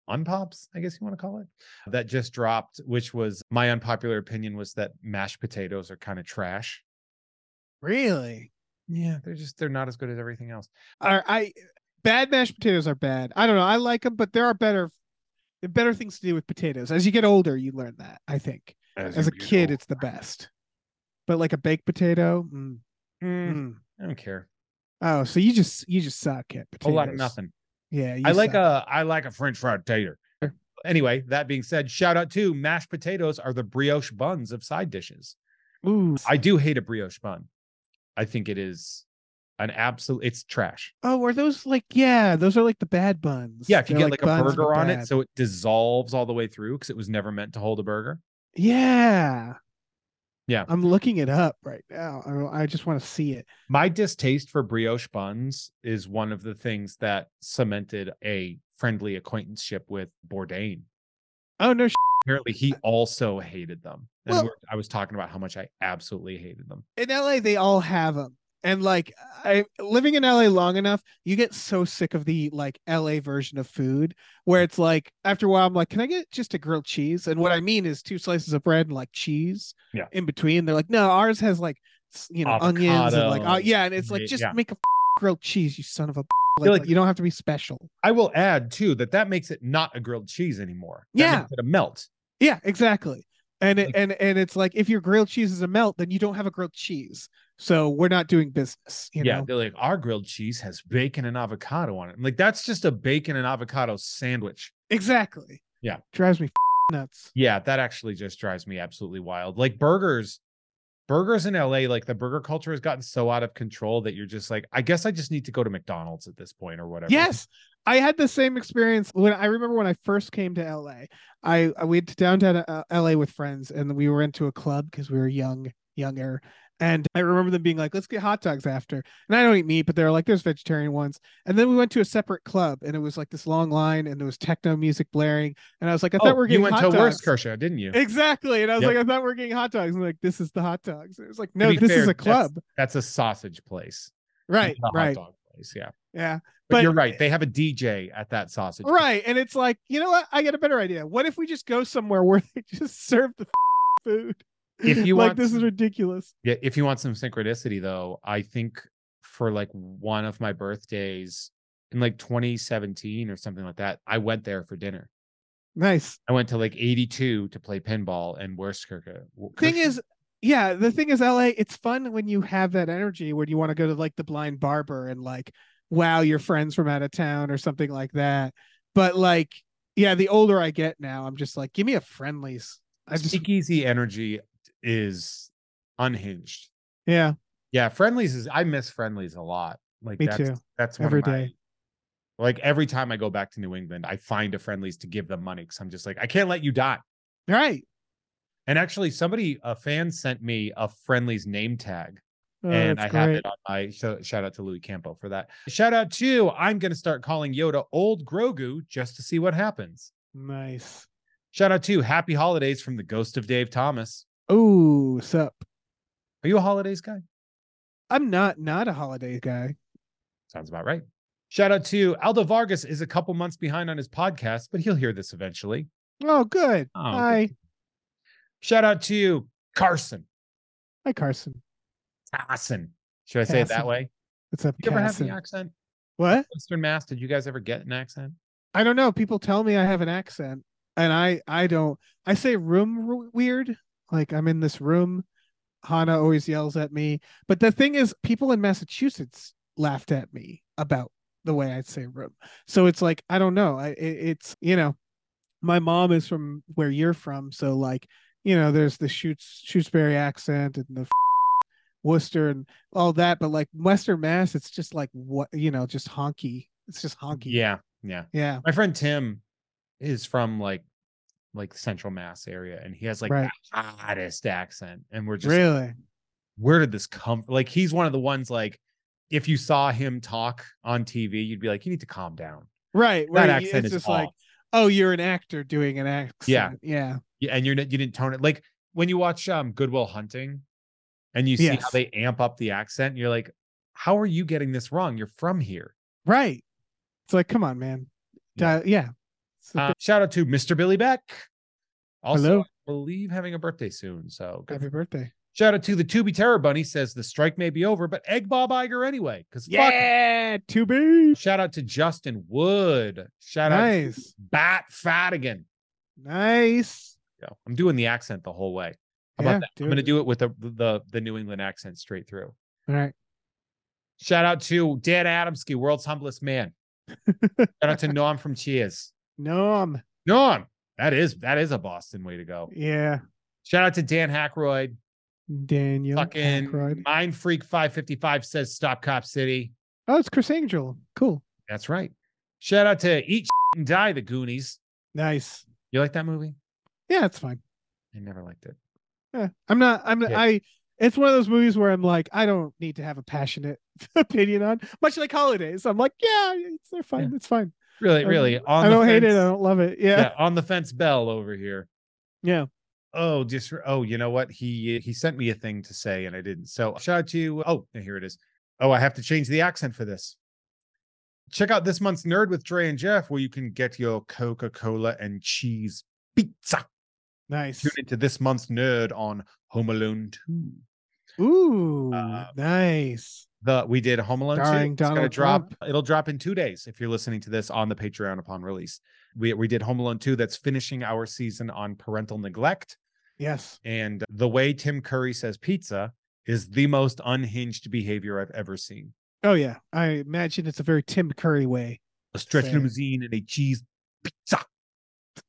Unpops, I guess you want to call it, that just dropped, which was my unpopular opinion was that mashed potatoes are kind of trash. Really? Yeah, they're just they're not as good as everything else. Are I bad mashed potatoes are bad. I don't know. I like them, but there are better there are better things to do with potatoes. As you get older, you learn that. I think. As, you a kid, older. it's the best. But like a baked potato, mm, Mm, mm. I don't care. Oh, so you just you just suck at A potatoes. whole lot of nothing. Yeah, I like suck. a I like a French fried tater. Anyway, that being said, shout out to mashed potatoes are the brioche buns of side dishes. Ooh. I do hate a brioche bun. I think it is an absolute it's trash. oh, are those like yeah? Those are like the bad buns. Yeah, if you They're get like, a burger on it so it dissolves all the way through because it was never meant to hold a burger. yeah, Yeah. I'm looking it up right now. I, I just want to see it. My distaste for brioche buns is one of the things that cemented a friendly acquaintanceship with Bourdain. Oh no, sh- Apparently, he also hated them. And Well- I was talking about how much I absolutely hated them. in LA they all have them. And like I living in LA long enough, you get so sick of the like LA version of food where it's like after a while I'm like, can I get just a grilled cheese? And what I mean is two slices of bread and like cheese Yeah. in between. They're like, no, ours has like you know onions and like uh, yeah, and it's like just yeah. make a grilled cheese, you son of a like, like- like, you don't have to be special. I will add too that that makes it not a grilled cheese anymore. That Yeah. it a melt. Yeah, exactly. And it, Like- and and it's like if your grilled cheese is a melt, then you don't have a grilled cheese. So we're not doing business. You yeah, know? they're like our grilled cheese has bacon and avocado on it. I'm like that's just a bacon and avocado sandwich. Exactly. Yeah. Drives me nuts. Yeah, that actually just drives me absolutely wild. Like burgers, burgers in LA, like the burger culture has gotten so out of control that you're just like, I guess I just need to go to McDonald's at this point or whatever. Yes. I had the same experience when I remember when I first came to LA. I, I went to downtown uh, LA with friends and we were into a club because we were young, younger. And I remember them being like, let's get hot dogs after. And I don't eat meat, but they're like, there's vegetarian ones. And then we went to a separate club and it was like this long line and there was techno music blaring. And I was like, I Oh, thought we we're you getting went hot to dogs. Wurstküche, didn't you? Exactly. And I was Yep. like, I thought we we're getting hot dogs. And like, this is the hot dogs. It was like, no, this fair, is a club. That's a sausage place. Right. a Right. Hot dog place. Yeah. Yeah. But, But- you're right. They have a DJ at that sausage. place. Right. And it's like, you know what? I get a better idea. What if we just go somewhere where they just serve the food? If you like want this is ridiculous. Yeah, if you want some synchronicity though, I think for like one of my birthdays in like 2017 or something like that, I went there for dinner. Nice. I went to like 82 to play pinball and Wurstküche. Thing is, yeah, the thing is, LA, it's fun when you have that energy when you want to go to like the blind barber and like wow your friends from out of town or something like that. But like, yeah, the older I get now, I'm just like, give me a Friendly's. I just speakeasy energy is unhinged. yeah, Yeah, Friendly's is I miss Friendly's a lot. Like Me that's too. that's one Every my, day. Like every time I go back to New England, I find a Friendly's to give them money because I'm just like, I can't let you die. right. And actually, somebody, a fan sent me a Friendly's name tag Oh, and I that's have it on my so, shout out to Louis Campo for that. Shout out to I'm gonna start calling Yoda old Grogu just to see what happens. Nice. Shout out to Happy Holidays from the Ghost of Dave Thomas. Oh, sup? Are you a holidays guy? I'm not not a holiday guy. Sounds about right. Shout out to Aldo Vargas is a couple months behind on his podcast, but he'll hear this eventually. Oh, good. Oh, Hi, Shout out to Carson. hi, Carson. Carson. Should I say it that way? What's up, You ever have Carson? the accent? What? Western Mass, did you guys ever get an accent? I don't know. People tell me I have an accent, and I I don't. I say room weird. Like I'm in this room. Hana always yells at me. But the thing is, people in Massachusetts laughed at me about the way I'd say room. So it's like I don't know. I it, it's you know, my mom is from where you're from, so like you know, there's the Shoots Shutesbury accent and the Worcester and all that. But like Western Mass, it's just like what you know, just honky. It's just honky. Yeah, yeah. Yeah. My friend Tim is from like like Central Mass area, and he has like Right. the hottest accent. And we're just like, Really? where did this come? Like he's one of the ones like if you saw him talk on TV, you'd be like, you need to calm down. Right. That you- accent it's is just like. Oh, you're an actor doing an accent. Yeah. Yeah, yeah and you're not- you didn't tone it like when you watch um Goodwill Hunting, and you see how they amp up the accent. You're like, how are you getting this wrong? You're from here. Right. It's like, come on, man. Yeah. Yeah. Uh, shout out to Mr. Billy Beck. Also, Hello. I believe having a birthday soon. So happy birthday. Shout out to the Tubi Terror Bunny says the strike may be over, but egg Bob Iger anyway. Because Yeah, to be Shout out to Justin Wood. Shout out to nice, Bat Fadigan. nice. Yeah, I'm doing the accent the whole way. How Yeah, about that? I'm gonna do it with the, the the New England accent straight through. All right. Shout out to Dan Adamski, world's humblest man. Shout out to Norm from Cheers. Nom. Norm, that is that is a Boston way to go. Yeah. Shout out to Dan Hackroyd. Daniel. Fucking Aykroyd. Mind Freak 555 says Stop Cop City. Oh, it's Criss Angel. Cool. That's right. Shout out to Eat and Die, the Goonies. Nice. You like that movie? Yeah, it's fine. I never liked it. Yeah. I'm not. I'm. Yeah. I. It's one of those movies where I'm like, I don't need to have a passionate opinion on. Much like holidays, I'm like, yeah, it's they're fine. It's fine. Really, really. On I don't hate it. I don't love it. yeah. Yeah. on the fence bell over here. Yeah. Oh, just oh, you know what? He he sent me a thing to say and I didn't. So shout out to oh, here it is. Oh, I have to change the accent for this. Check out this month's Nerd with Dre and Jeff, where you can get your Coca-Cola and cheese pizza. Nice. Tune into this month's Nerd on Home Alone 2. Ooh, Uh, nice. The we did Home Alone 2. Starring It's gonna drop. Trump. It'll drop in two days if you're listening to this on the Patreon upon release. We we did Home Alone 2 that's finishing our season on parental neglect. Yes. And the way Tim Curry says pizza is the most unhinged behavior I've ever seen. Oh yeah. I imagine it's a very Tim Curry way. A stretch limousine and a cheese pizza.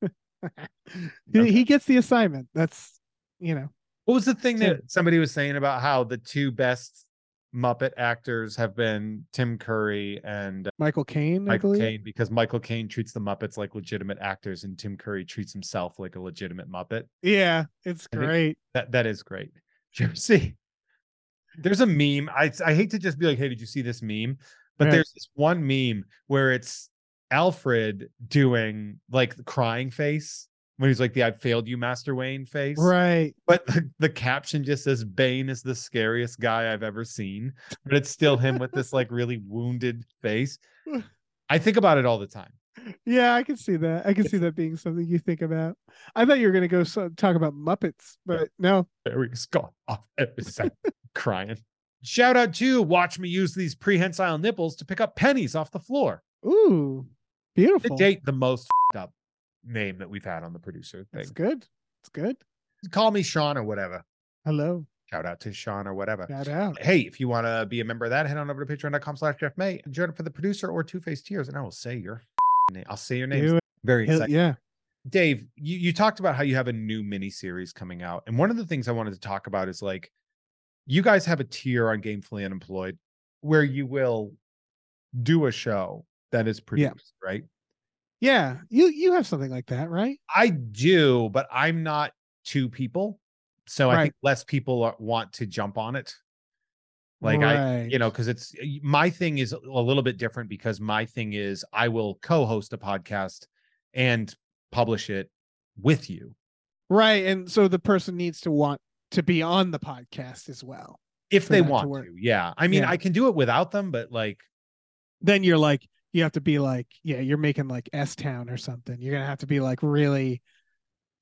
he, Okay. he gets the assignment. That's you know. What was the thing that somebody was saying about how the two best Muppet actors have been Tim Curry and Michael Caine, Michael. Caine because Michael Caine treats the Muppets like legitimate actors and Tim Curry treats himself like a legitimate Muppet. Yeah, it's I great. That that is great. Did you ever see? There's a meme. I I hate to just be like, hey, did you see this meme? But Yeah. there's this one meme where it's Alfred doing like the crying face when he's like the I failed you, Master Wayne face. Right. But the, the caption just says Bane is the scariest guy I've ever seen. But it's still him with this like really wounded face. I think about it all the time. Yeah, I can see that. I can see that being something you think about. I thought you were gonna go so, talk about Muppets, but no. Barry's gone off crying. Shout out to watch me use these prehensile nipples to pick up pennies off the floor. Ooh, To beautiful. date, the most fed up name that we've had on the producer thing. That's good. It's good. Call me Sean or whatever. Hello. Shout out to Sean or whatever. Shout out. Hey, if you want to be a member of that, head on over to patreon.com slash Jeff May and join up for the producer or two face Tears, and I will say your name. I'll say your name. Very Hell, excited. yeah. Dave, you, you talked about how you have a new mini series coming out. And one of the things I wanted to talk about is like you guys have a tier on Gamefully Unemployed where you will do a show that is Yeah. produced, right? Yeah. You you have something like that, right? I do, but I'm not two people. So I think less people are, want to jump on it. Like I, you know, because it's my thing is a little bit different because my thing is I will co-host a podcast and publish it with you. Right. And so the person needs to want to be on the podcast as well. if they that to want to, yeah i mean Yeah. i can do it without them but like Then you're like, you have to be like, yeah, you're making like S Town or something. You're gonna have to be like really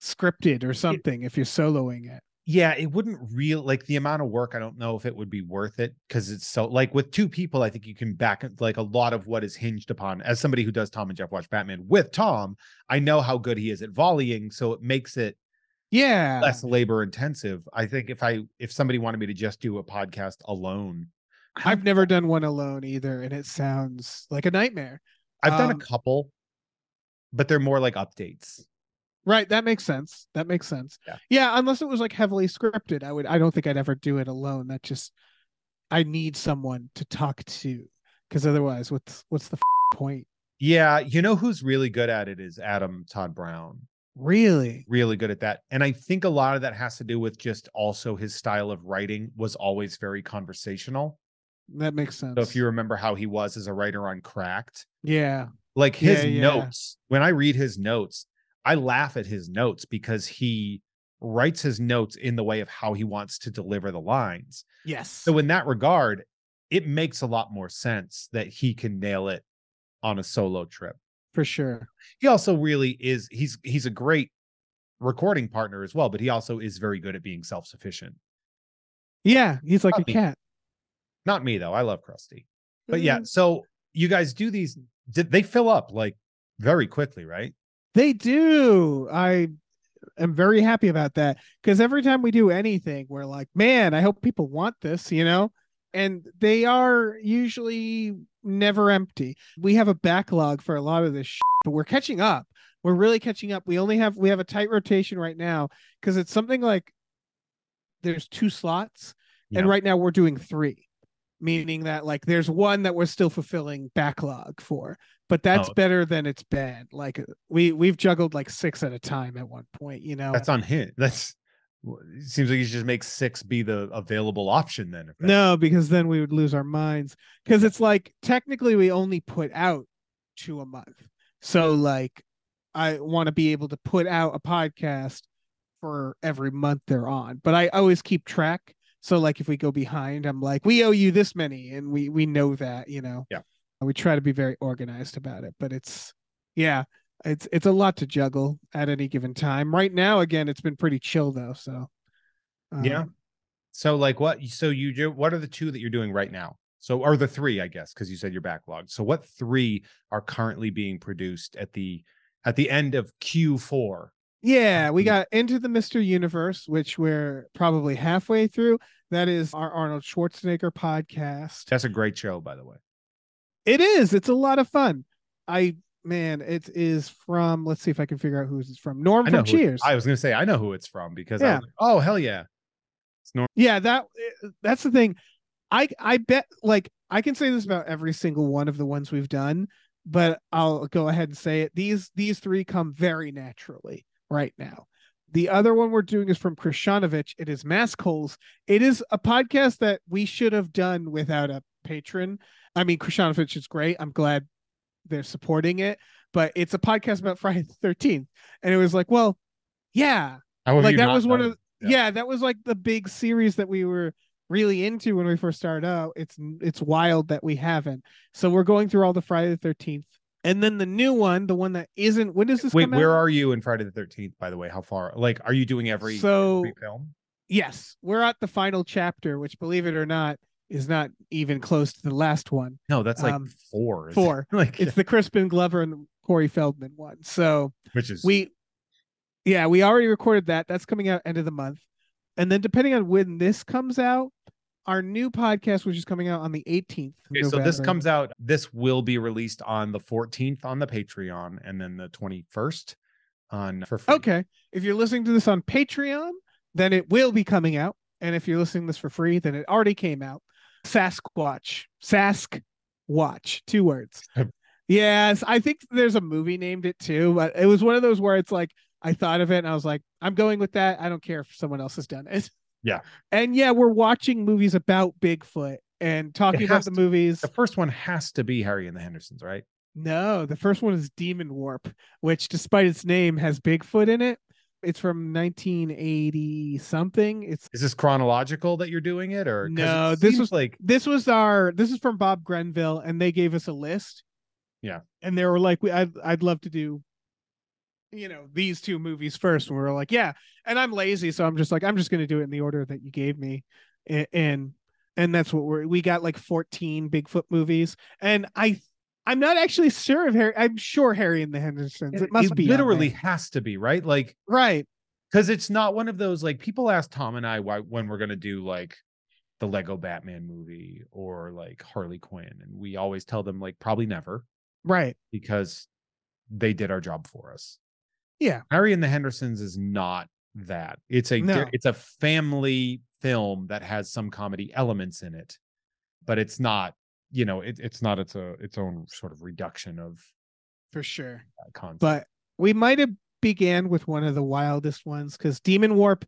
scripted or something if you're soloing it. yeah it wouldn't real like the amount of work i don't know if it would be worth it because it's so like with two people i think you can back like a lot of what is hinged upon as somebody who does tom and jeff watch batman with tom i know how good he is at volleying so it makes it Yeah. less labor intensive i think if i if somebody wanted me to just do a podcast alone I've never done one alone either, and it sounds like a nightmare. i've done a um, couple but they're more like updates Right, that makes sense. That makes sense. Yeah. Yeah, unless it was like heavily scripted, I would. I don't think I'd ever do it alone. That just, I need someone to talk to, because otherwise, what's what's the f- point? yeah you know who's really good at it is adam todd brown Really? really good at that. And I think a lot of that has to do with just also his style of writing was always very conversational. That makes sense. So if you remember how he was as a writer on Cracked, yeah, Like his Yeah, yeah. notes, when I read his notes, I laugh at his notes because he writes his notes in the way of how he wants to deliver the lines. Yes. So in that regard, it makes a lot more sense that he can nail it on a solo trip. for sure. He also really is he's he's a great recording partner as well, but he also is very good at being self-sufficient. Yeah, he's like Not a me. cat. Not me though. I love Krusty. But yeah, Mm, so you guys do these did they fill up like very quickly, right? They do. I am very happy about that because every time we do anything, we're like, man, I hope people want this, you know? And they are usually never empty. We have a backlog for a lot of this, shit, but we're catching up. We're really catching up. We only have we have a tight rotation right now because it's something like there's two slots, and right now we're doing three, meaning that like there's one that we're still fulfilling backlog for, but that's Oh. better than it's been. Like we we've juggled like six at a time at one point, you know. That's on him. That's it seems like you should just make six be the available option then. If no, because then we would lose our minds. Because it's like technically we only put out two a month. So like I want to be able to put out a podcast for every month they're on. But I always keep track. So like if we go behind, I'm like, we owe you this many, and we we know that, you know. Yeah. We try to be very organized about it, but it's yeah, it's it's a lot to juggle at any given time. Right now, again, it's been pretty chill though. So Yeah. um, So like what so you do what are the two that you're doing right now? So are the three, I guess, because you said you're backlogged. So what three are currently being produced at the at the end of Q4? Yeah, we Mhm. got Into the Mr. Universe, which we're probably halfway through. That is our Arnold Schwarzenegger podcast. That's a great show, by the way. It is. It's a lot of fun. I man, it is from. Let's see if I can figure out who it's from. Norm from who it- Cheers. I was gonna say I know who it's from because Yeah. was like, oh hell yeah. It's Norm. yeah, that eh, that's the thing. I I bet like I can say this about every single one of the ones we've done, but I'll go ahead and say it. These these three come very naturally right now. The other one we're doing is from Krishanovich. It is Mask Holes. It is a podcast that we should have done without a patron. I mean, Krishanovich is great. I'm glad they're supporting it, but it's a podcast about Friday the 13th. And it was like, well, yeah, like that was one of Yeah. yeah. that was like the big series that we were really into when we first started out it's it's wild that we haven't so we're going through all the friday the 13th and then the new one the one that isn't when does this Wait, where out? are you in Friday the Thirteenth? By the way, how far? Like, are you doing every So- every film? yes we're at the final chapter which believe it or not is not even close to the last one No, that's like um, four. isn't it? four. like, it's the crispin glover and corey feldman one so which is we yeah we already recorded that that's coming out end of the month and then depending on when this comes out our new podcast which is coming out on the 18th of Okay, so this comes out. This will be released on the 14th on the Patreon, and then the 21st on for free. okay if you're listening to this on patreon then it will be coming out and if you're listening to this for free then it already came out. Sasquatch. Sask watch two words. Yes i think there's a movie named it too but it was one of those where it's like i thought of it and i was like i'm going with that. I don't care if someone else has done it Yeah. and yeah we're watching movies about bigfoot and talking about the to- movies The first one has to be Harry and the Hendersons, right? no, the first one is Demon Warp, which, despite its name, has Bigfoot in it. It's from 1980 something. It's Is this chronological that you're doing it, or No, it this was- like this was our this is from Bob Grenville, and they gave us a list. Yeah. and they were like, "We, I'd I'd love to do." You know these two movies first. And we were like, yeah, and I'm lazy, so I'm just like, I'm just gonna do it in the order that you gave me, and and that's what we're we got like 14 Bigfoot movies, and I I'm not actually sure of Harry. I'm sure Harry and the Hendersons. It, must be literally has to be right, like right. because it's not one of those like people ask Tom and I why when we're gonna do like the Lego Batman movie or like Harley Quinn, and we always tell them like probably never Right. because they did our job for us. Yeah. Harry and the Hendersons is not that. It's a No. it's a family film that has some comedy elements in it, but it's not, you know, it, it's not its a its own sort of reduction of For sure. uh. But we might have began with one of the wildest ones because Demon Warp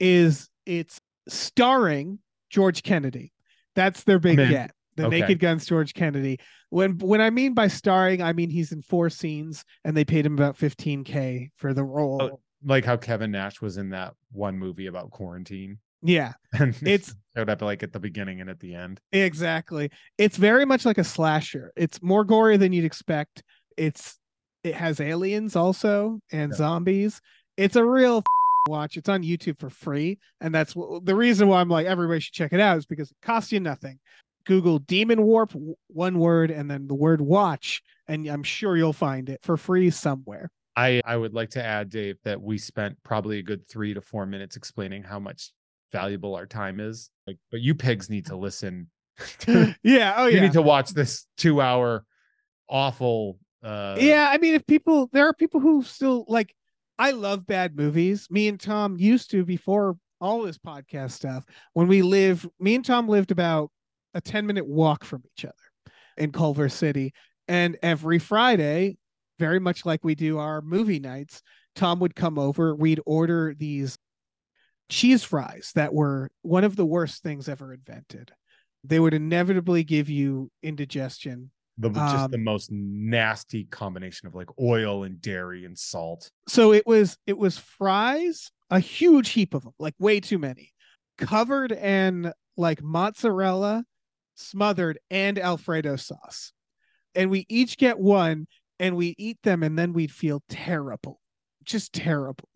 is it's starring George Kennedy. That's their big get. The Okay. Naked Gun's George Kennedy. When when I mean by starring, I mean he's in four scenes and they paid him about 15k for the role. Oh. like how Kevin Nash was in that one movie about quarantine. Yeah, And It's- showed up like at the beginning and at the end. exactly. It's very much like a slasher. It's more gory than you'd expect. It's it has aliens also and Yeah. zombies. It's a real watch. It's on YouTube for free, and that's the reason why I'm like everybody should check it out is because it costs you nothing. Google Demon Warp, one word, and then the word watch, and I'm sure you'll find it for free somewhere. I I would like to add, Dave, that we spent probably a good three to four minutes explaining how much valuable our time is. Like, but you pigs need to listen. yeah. Oh yeah. You need to watch this two hour awful uh yeah. I mean, if people, there are people who still like. I love bad movies. Me and Tom used to before all this podcast stuff. When we live, me and Tom lived about a 10 minute walk from each other in Culver City. And every Friday, very much like we do our movie nights, Tom would come over. We'd order these cheese fries that were one of the worst things ever invented. They would inevitably give you indigestion. the just um, the most nasty combination of like oil and dairy and salt. So it was it was fries, a huge heap of them, like way too many, covered in like mozzarella, smothered and Alfredo sauce. And we each get one and we eat them and then we'd feel terrible. Just terrible.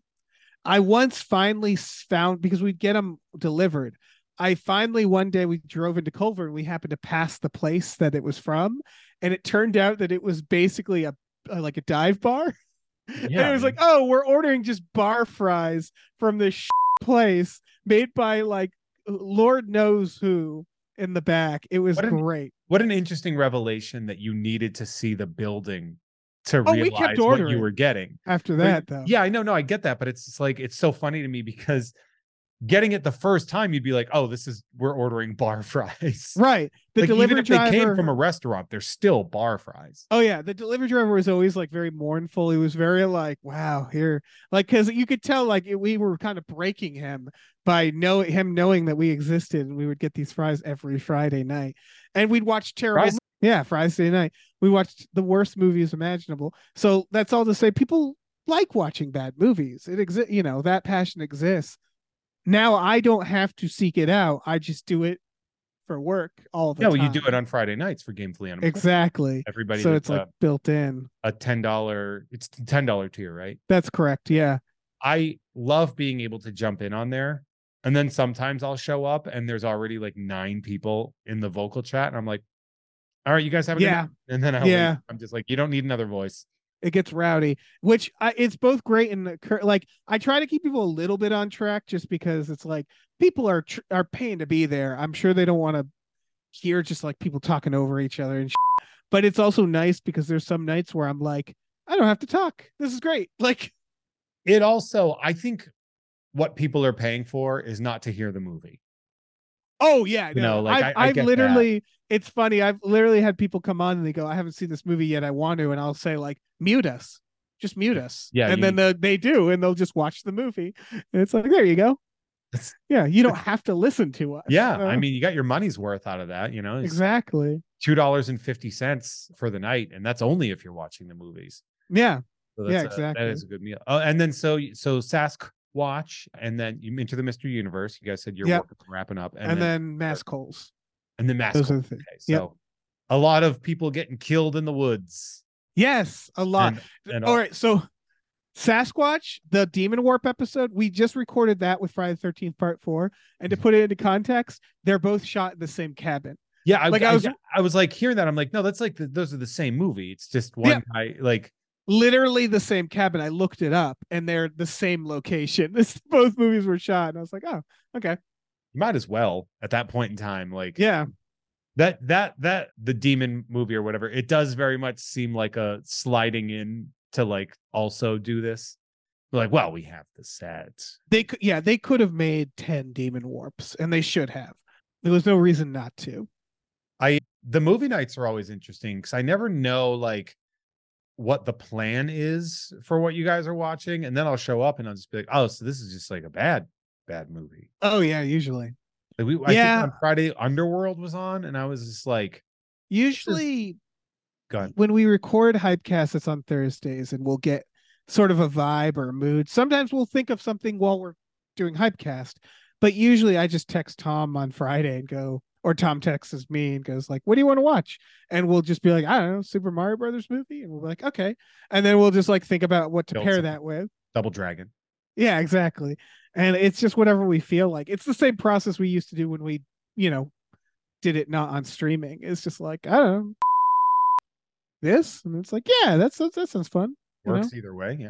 I once finally found because we'd get them delivered. I finally one day we drove into Culver and we happened to pass the place that it was from, and it turned out that it was basically a, a like a dive bar. and it was like, oh, we're ordering just bar fries from this place made by like Lord knows who in the back. It was What an- great. what an interesting revelation that you needed to see the building to Oh, realize what you were getting. After that, though, Yeah, I know, no, I get that, but it's just like it's so funny to me because getting it the first time, you'd be like, "Oh, this is we're ordering bar fries." right. The like even delivery if they came from a restaurant, they're still bar fries. Oh yeah, the delivery driver was always like very mournful. He was very like, "Wow, here," like because you could tell like it- we were kind of breaking him by know him knowing that we existed, and we would get these fries every Friday night, and we'd watch terrible. Fries- Yeah, Friday night we watched the worst movies imaginable. So that's all to say, people like watching bad movies. It exists, you know, that passion exists. Now I don't have to seek it out. I just do it for work all the Yeah, time. well, you do it on Friday nights for Gamefully Unemployed. exactly. Everybody, so it's like built in. a, ten dollar, it's ten dollar tier, right? That's correct. Yeah. I love being able to jump in on there. And then sometimes I'll show up and there's already like nine people in the vocal chat. And I'm like, all right, you guys have a Yeah. night." And then I'll Yeah. leave. I'm just like, you don't need another voice. It gets rowdy which I, it's both great and like i try to keep people a little bit on track just because it's like people are tr- are paying to be there i'm sure they don't want to hear just like people talking over each other and sh- but it's also nice because there's some nights where i'm like i don't have to talk this is great like It also, I think what people are paying for is not to hear the movie. oh yeah You know, no, like, I've, I- I I've that. It's funny i've literally had people come on and they go i haven't seen this movie yet i want to and i'll say like mute us just mute us Yeah, and you- then the, they do and they'll just watch the movie and it's like there you go yeah you don't have to listen to us Yeah. Uh, I mean, you got your money's worth out of that, you know, exactly two dollars and fifty cents for the night. And that's only if you're watching the movies. yeah So Yeah, a- exactly. that is a good meal. Oh, and then so so Sask watch and then you into the Mr. Universe. You guys said you're Yep. wrapping up, and, then, Mask Holes and then Mask. those are the things Okay, so Yep. a lot of people getting killed in the woods. yes a lot And, and all right so sasquatch the demon warp episode we just recorded that with friday the 13th part four and to mm-hmm. put it into context they're both shot in the same cabin Yeah, I, Like, I I was- was I was like hearing that. I'm like, no, that's like the, those are the same movie. It's just one Yeah. guy. Like, literally the same cabin. I looked it up and they're the same location. This both movies were shot, and I was like, oh, okay, you might as well at that point in time. Like, yeah, that that that the demon movie or whatever. It does very much seem like a sliding in to like also do this. Like, well, we have the set. they could, yeah, they could have made ten demon warps, and they should have. There was no reason not to. I the movie nights are always interesting because I never know like what the plan is for what you guys are watching, and then I'll show up and I'll just be like, oh, so this is just like a bad, bad movie. Oh yeah, usually. Like we, I Yeah. think on Friday Underworld was on, and I was just like, Usually when we record Hypecast, it's on Thursdays, and we'll get sort of a vibe or a mood. Sometimes we'll think of something while we're doing Hypecast, but usually I just text Tom on Friday and go, or Tom texts me and goes like, "What do you want to watch?" And we'll just be like, "I don't know, Super Mario Brothers movie," and we'll be like, "Okay," and then we'll just like think about what to Build pair something. that with. Double Dragon. Yeah, exactly. And it's just whatever we feel like. It's the same process we used to do when we, you know, did it not on streaming. It's just like, I don't know. This and it's like, yeah, that's, that's that sounds fun. Works either way. Yeah.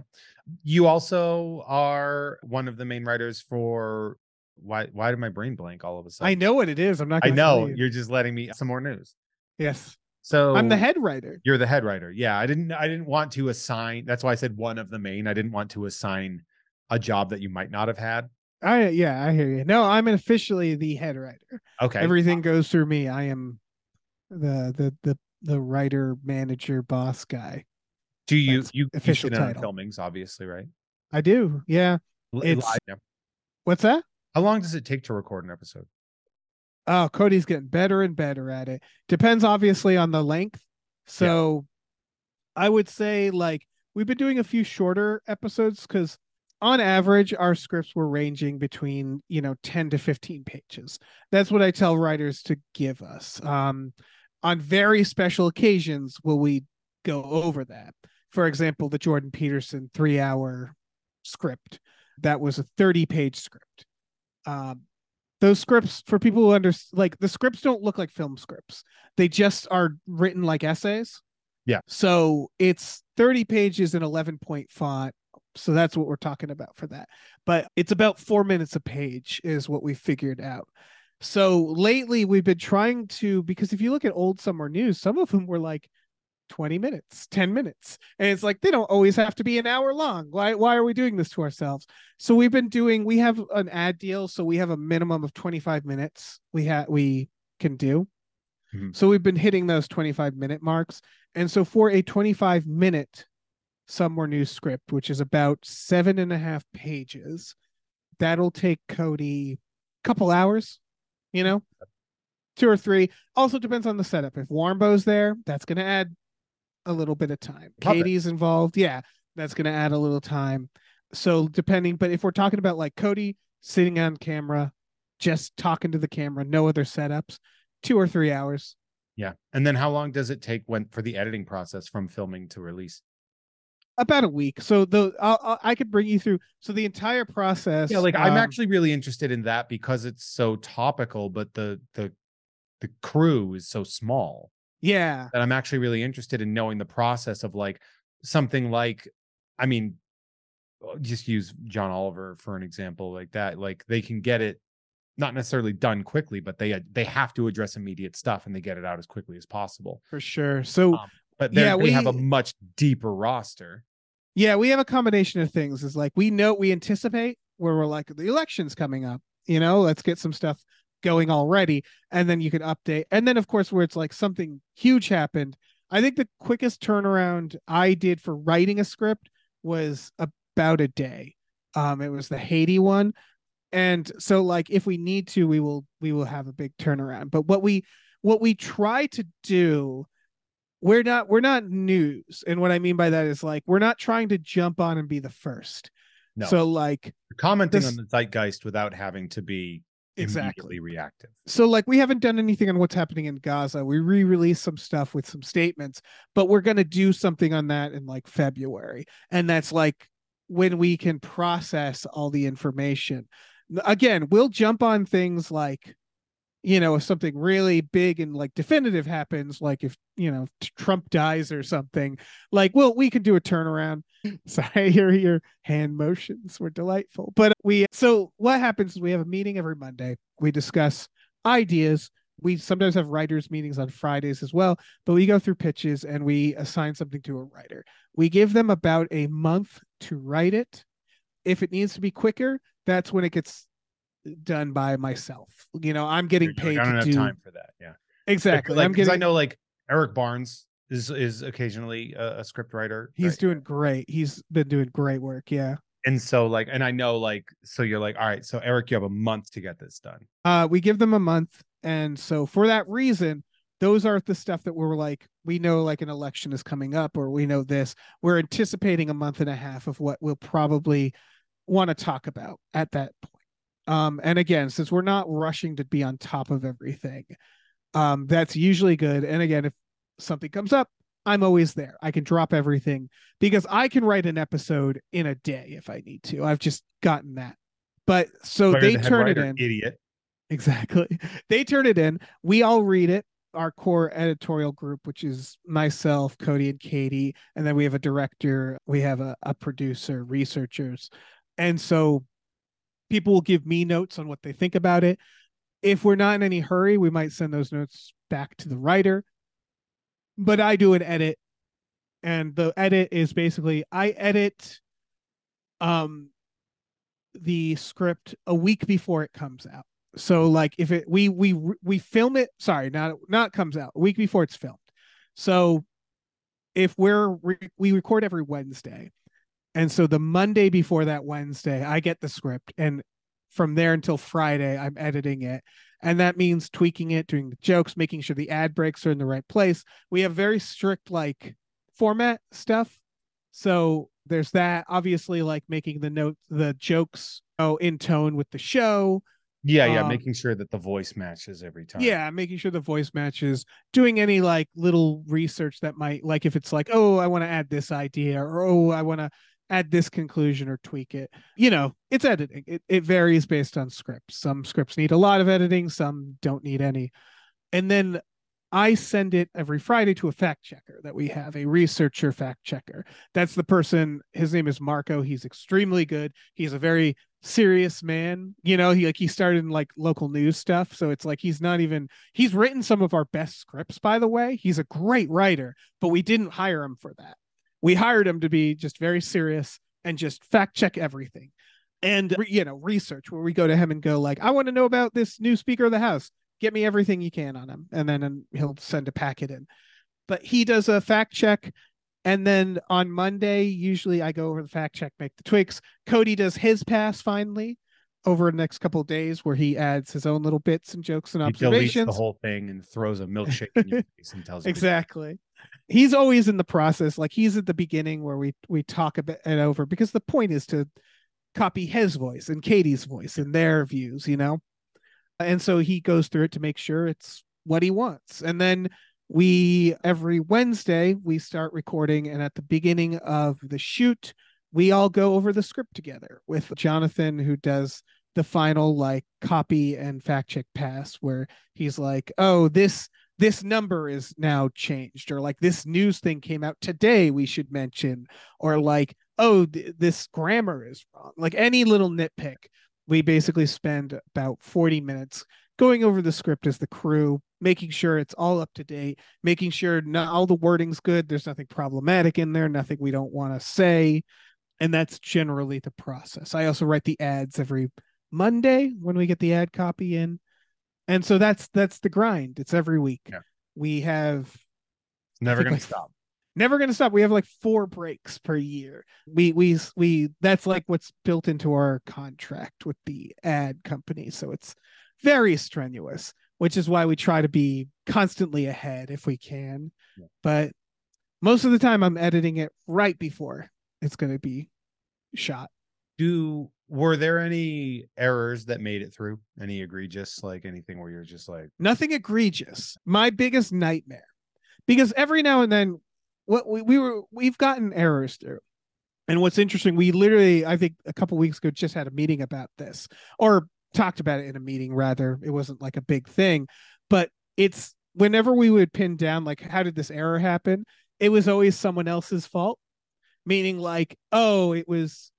You also are one of the main writers for why why did my brain blank all of a sudden? I know what it is. I'm not I know. you. You're just letting me some more news. Yes. So I'm the head writer. You're the head writer. Yeah. I didn't I didn't want to assign that's why I said one of the main. I didn't want to assign a job that you might not have had. I yeah, I hear you. No, I'm officially the head writer. Okay. Everything goes through me. I am the the the the writer, manager, boss guy. Do you that's you, you official on title. filmings, obviously, right? I do. Yeah. It's- yeah. What's that? How long does it take to record an episode? Oh, Cody's getting better and better at it. Depends obviously on the length. So I would say like we've been doing a few shorter episodes because on average our scripts were ranging between, you know, 10 to 15 pages. That's what I tell writers to give us. Um on very special occasions will we go over that. For example, the Jordan Peterson 3-hour script. That was a 30-page script. Um those scripts for people who understand like the scripts don't look like film scripts they just are written like essays Yeah. so it's 30 pages in 11 point font so that's what we're talking about for that. But it's about four minutes a page is what we figured out. So lately we've been trying to because if you look at old Some More News some of them were like 20 minutes 10 minutes. And it's like they don't always have to be an hour long. Why why are we doing this to ourselves? So we've been doing we have an ad deal so we have a minimum of 25 minutes we have we can do. Mhm. so we've been hitting those 25 minute marks. And so for a 25 minute Some More News script which is about seven and a half pages that'll take cody a couple hours you know two or three also depends on the setup if warmbo's there that's going to add a little bit of time Love it. katie's involved yeah that's going to add a little time so depending but if we're talking about like cody sitting on camera just talking to the camera no other setups two or three hours Yeah. And then how long does it take when for the editing process from filming to release? About a week so the I'll, I'll, i could bring you through so the entire process Yeah, like I'm um, actually really interested in that because it's so topical, but the the the crew is so small yeah that I'm actually really interested in knowing the process of like something like, I mean, uh, just use John Oliver for an example like that. Like they can get it not necessarily done quickly, but they they have to address immediate stuff and they get it out as quickly as possible. for sure so Um, But Yeah, they have a much deeper roster. Yeah, we have a combination of things. Is like we know we anticipate where we're like the election's coming up. You know, let's get some stuff going already, and then you can update. And then of course where it's like something huge happened. I think the quickest turnaround I did for writing a script was about a day. Um, it was the Haiti one, and so like if we need to, we will we will have a big turnaround. But what we what we try to do we're not we're not news. And what i mean by that is like we're not trying to jump on and be the first. No. so like You're commenting this- on the zeitgeist without having to be exactly. reactive. so like we haven't done anything on what's happening in gaza. We re-released some stuff with some statements but we're going to do something on that in like february. And that's like when we can process all the information. Again we'll jump on things like you know if something really big and like definitive happens like if you know trump dies or something like well we could do a turnaround. Sorry your your hand motions were delightful. But we so what happens is we have a meeting every monday. We discuss ideas. We sometimes have writers meetings on fridays as well but we go through pitches and we assign something to a writer. We give them about a month to write it. If it needs to be quicker that's when it gets done by myself you know i'm getting like, paid I don't to have do time for that. Yeah. exactly Like, i'm getting I know like Eric Barnes is is occasionally a, a script writer. he's right? doing great he's been doing great work yeah And so like, and I know like, so you're like, all right, so Eric, you have a month to get this done. Uh, we give them a month, and so for that reason, those are the stuff that we're like, we know like an election is coming up, or we know this. We're anticipating a month and a half of what we'll probably want to talk about at that point. Um, and again, since we're not rushing to be on top of everything, um, that's usually good. And again, if something comes up, I'm always there. I can drop everything because I can write an episode in a day if I need to. I've just gotten that. But so they turn it in. Idiot. Exactly. They turn it in. We all read it. Our core editorial group, which is myself, Cody, and Katie. And then we have a director, we have a, a producer, researchers. And so people will give me notes on what they think about it. If we're not in any hurry, we might send those notes back to the writer. But I do an edit. And the edit is basically I edit um the script a week before it comes out so like if it we we we film it sorry not not comes out a week before it's filmed so if we're re- we record every wednesday and so the monday before that wednesday i get the script and from there until friday i'm editing it. And that means tweaking it doing the jokes making sure the ad breaks are in the right place. We have very strict like format stuff. So there's that. Obviously like making the note the jokes oh in tone with the show. Yeah, yeah. Um, making sure that the voice matches every time. yeah making sure the voice matches. Doing any like little research that might like if it's like oh i want to add this idea or oh i want to add this conclusion or tweak it. You know it's editing. It, it varies based on scripts. Some scripts need a lot of editing some don't need any. And then i send it every friday to a fact checker that we have a researcher fact checker. That's the person his name is marco. He's extremely good. He's a very serious man. You know he like he started in like local news stuff. So it's like he's not even he's written some of our best scripts by the way. He's a great writer but we didn't hire him for that we hired him to be just very serious and just fact check everything and you know research where we go to him and go like i want to know about this new speaker of the house. Get me everything you can on him. And then and he'll send a packet in. But he does a fact check. And then on monday usually i go over the fact check make the tweaks. Cody does his pass finally over the next couple of days where he adds his own little bits and jokes and He deletes observations. the whole thing and throws a milkshake in your face and tells you exactly he's always in the process like he's at the beginning where we we talk a bit it over because the point is to copy his voice and katie's voice and their views you know? And so he goes through it to make sure it's what he wants. And then we every wednesday we start recording and at the beginning of the shoot we all go over the script together with jonathan who does the final like copy and fact check pass where he's like oh this this number is now changed or like this news thing came out today we should mention or like oh th- this grammar is wrong. Like any little nitpick we basically spend about 40 minutes going over the script as the crew making sure it's all up to date making sure not all the wording's good there's nothing problematic in there nothing we don't want to say and that's generally the process. I also write the ads every monday when we get the ad copy in and so that's that's the grind. It's every week. Yeah. we have It's never gonna like- stop. never going to stop. We have like four breaks per year. We we we that's like what's built into our contract with the ad company. So it's very strenuous which is why we try to be constantly ahead if we can. Yeah. but most of the time i'm editing it right before it's going to be shot Do were there any errors that made it through? Any egregious, like anything where you're just like, hmm. nothing egregious. My biggest nightmare because every now and then what we, we were we've gotten errors through. And what's interesting we literally i think a couple weeks ago just had a meeting about this or talked about it in a meeting rather. It wasn't like a big thing but it's whenever we would pin down like how did this error happen? it was always someone else's fault meaning like oh it was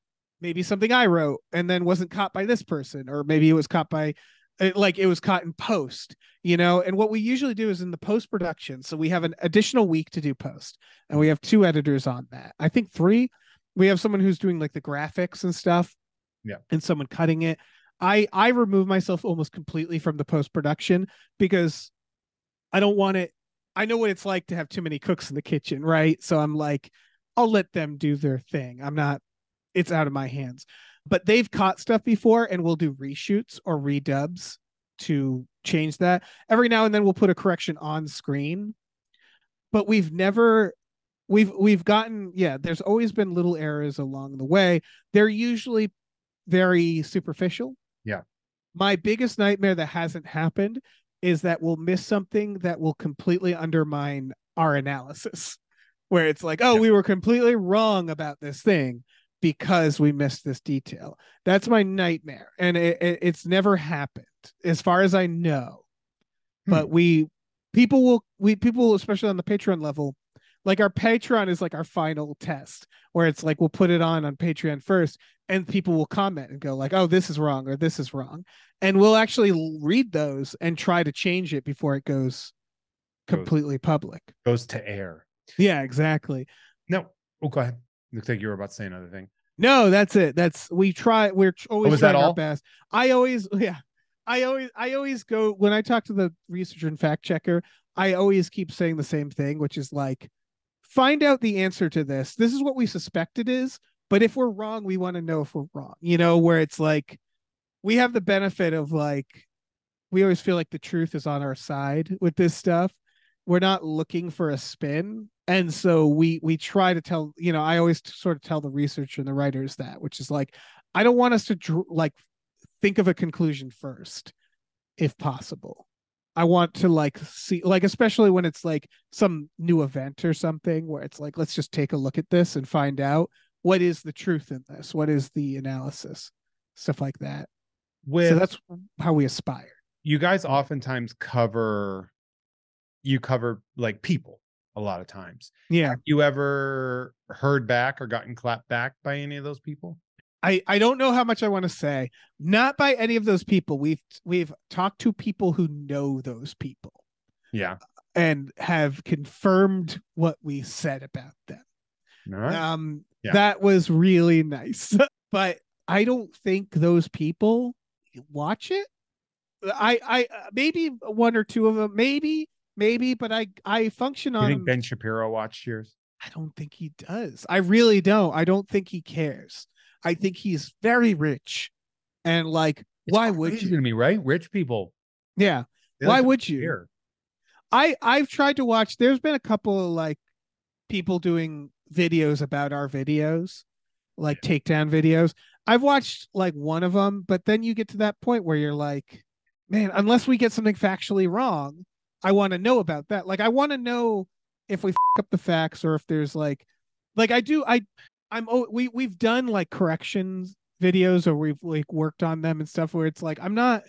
maybe something i wrote and then wasn't caught by this person or maybe it was caught by eh, like it was caught in post you know? And what we usually do is in the post production so we have an additional week to do post and we have two editors on that. I think three we have someone who's doing like the graphics and stuff Yeah. and someone cutting it. I i remove myself almost completely from the post production because i don't want it i know what it's like to have too many cooks in the kitchen right? So i'm like i'll let them do their thing. I'm not it's out of my hands. But they've caught stuff before and we'll do reshoots or redubs to change that. Every now and then we'll put a correction on screen. But we've never we've we've gotten yeah, there's always been little errors along the way. They're usually very superficial. Yeah. My biggest nightmare that hasn't happened is that we'll miss something that will completely undermine our analysis where it's like, oh, Yeah. we were completely wrong about this thing because we missed this detail. That's my nightmare, and it, it- it's never happened as far as I know. Hmm. But we people will we people especially on the Patreon level, like our Patreon is like our final test where it's like we'll put it on on Patreon first, and people will comment and go like, oh, this is wrong or this is wrong, and we'll actually read those and try to change it before it goes Goes- completely public. Goes to air. Yeah, exactly. No. Oh, go ahead. Looks like you were about to say another thing. No, that's it. That's we try. We're always oh, that trying our best. I always, yeah, I always, I always go when I talk to the researcher and fact checker. I always keep saying the same thing, which is like, find out the answer to this. This is what we suspect it is, but if we're wrong, we want to know if we're wrong. You know, where it's like, we have the benefit of like, we always feel like the truth is on our side with this stuff. We're not looking for a spin and so we we try to tell you know i always sort of tell the researcher and the writers that which is like i don't want us to dr- like think of a conclusion first if possible. I want to like see like especially when it's like some new event or something where it's like let's just take a look at this and find out what is the truth in this what is the analysis stuff like that. With so that's how we aspire. You guys oftentimes cover you cover like people a lot of times. yeah You ever heard back or gotten clapped back by any of those people? I, I don't know how much I want to say. Not by any of those people. We've we've talked to people who know those people Yeah. and have confirmed what we said about them. All right. Um Yeah. that was really nice. but I don't think those people watch it. I I uh, maybe one or two of them maybe maybe but I I function on. you think Ben Shapiro watched yours? I don't think he does. I really don't. I don't think he cares. I think he's very rich. And like, It's why would you? to me, right? Rich people. Yeah. they Why would you? compare. I I've tried to watch there's been a couple of like people doing videos about our videos, like takedown videos. I've watched like one of them, but then you get to that point where you're like, man, unless we get something factually wrong, I want to know about that. Like I want to know if we f- up the facts or if there's like like I do I I'm oh we we've done like corrections videos or we've like worked on them and stuff where it's like I'm not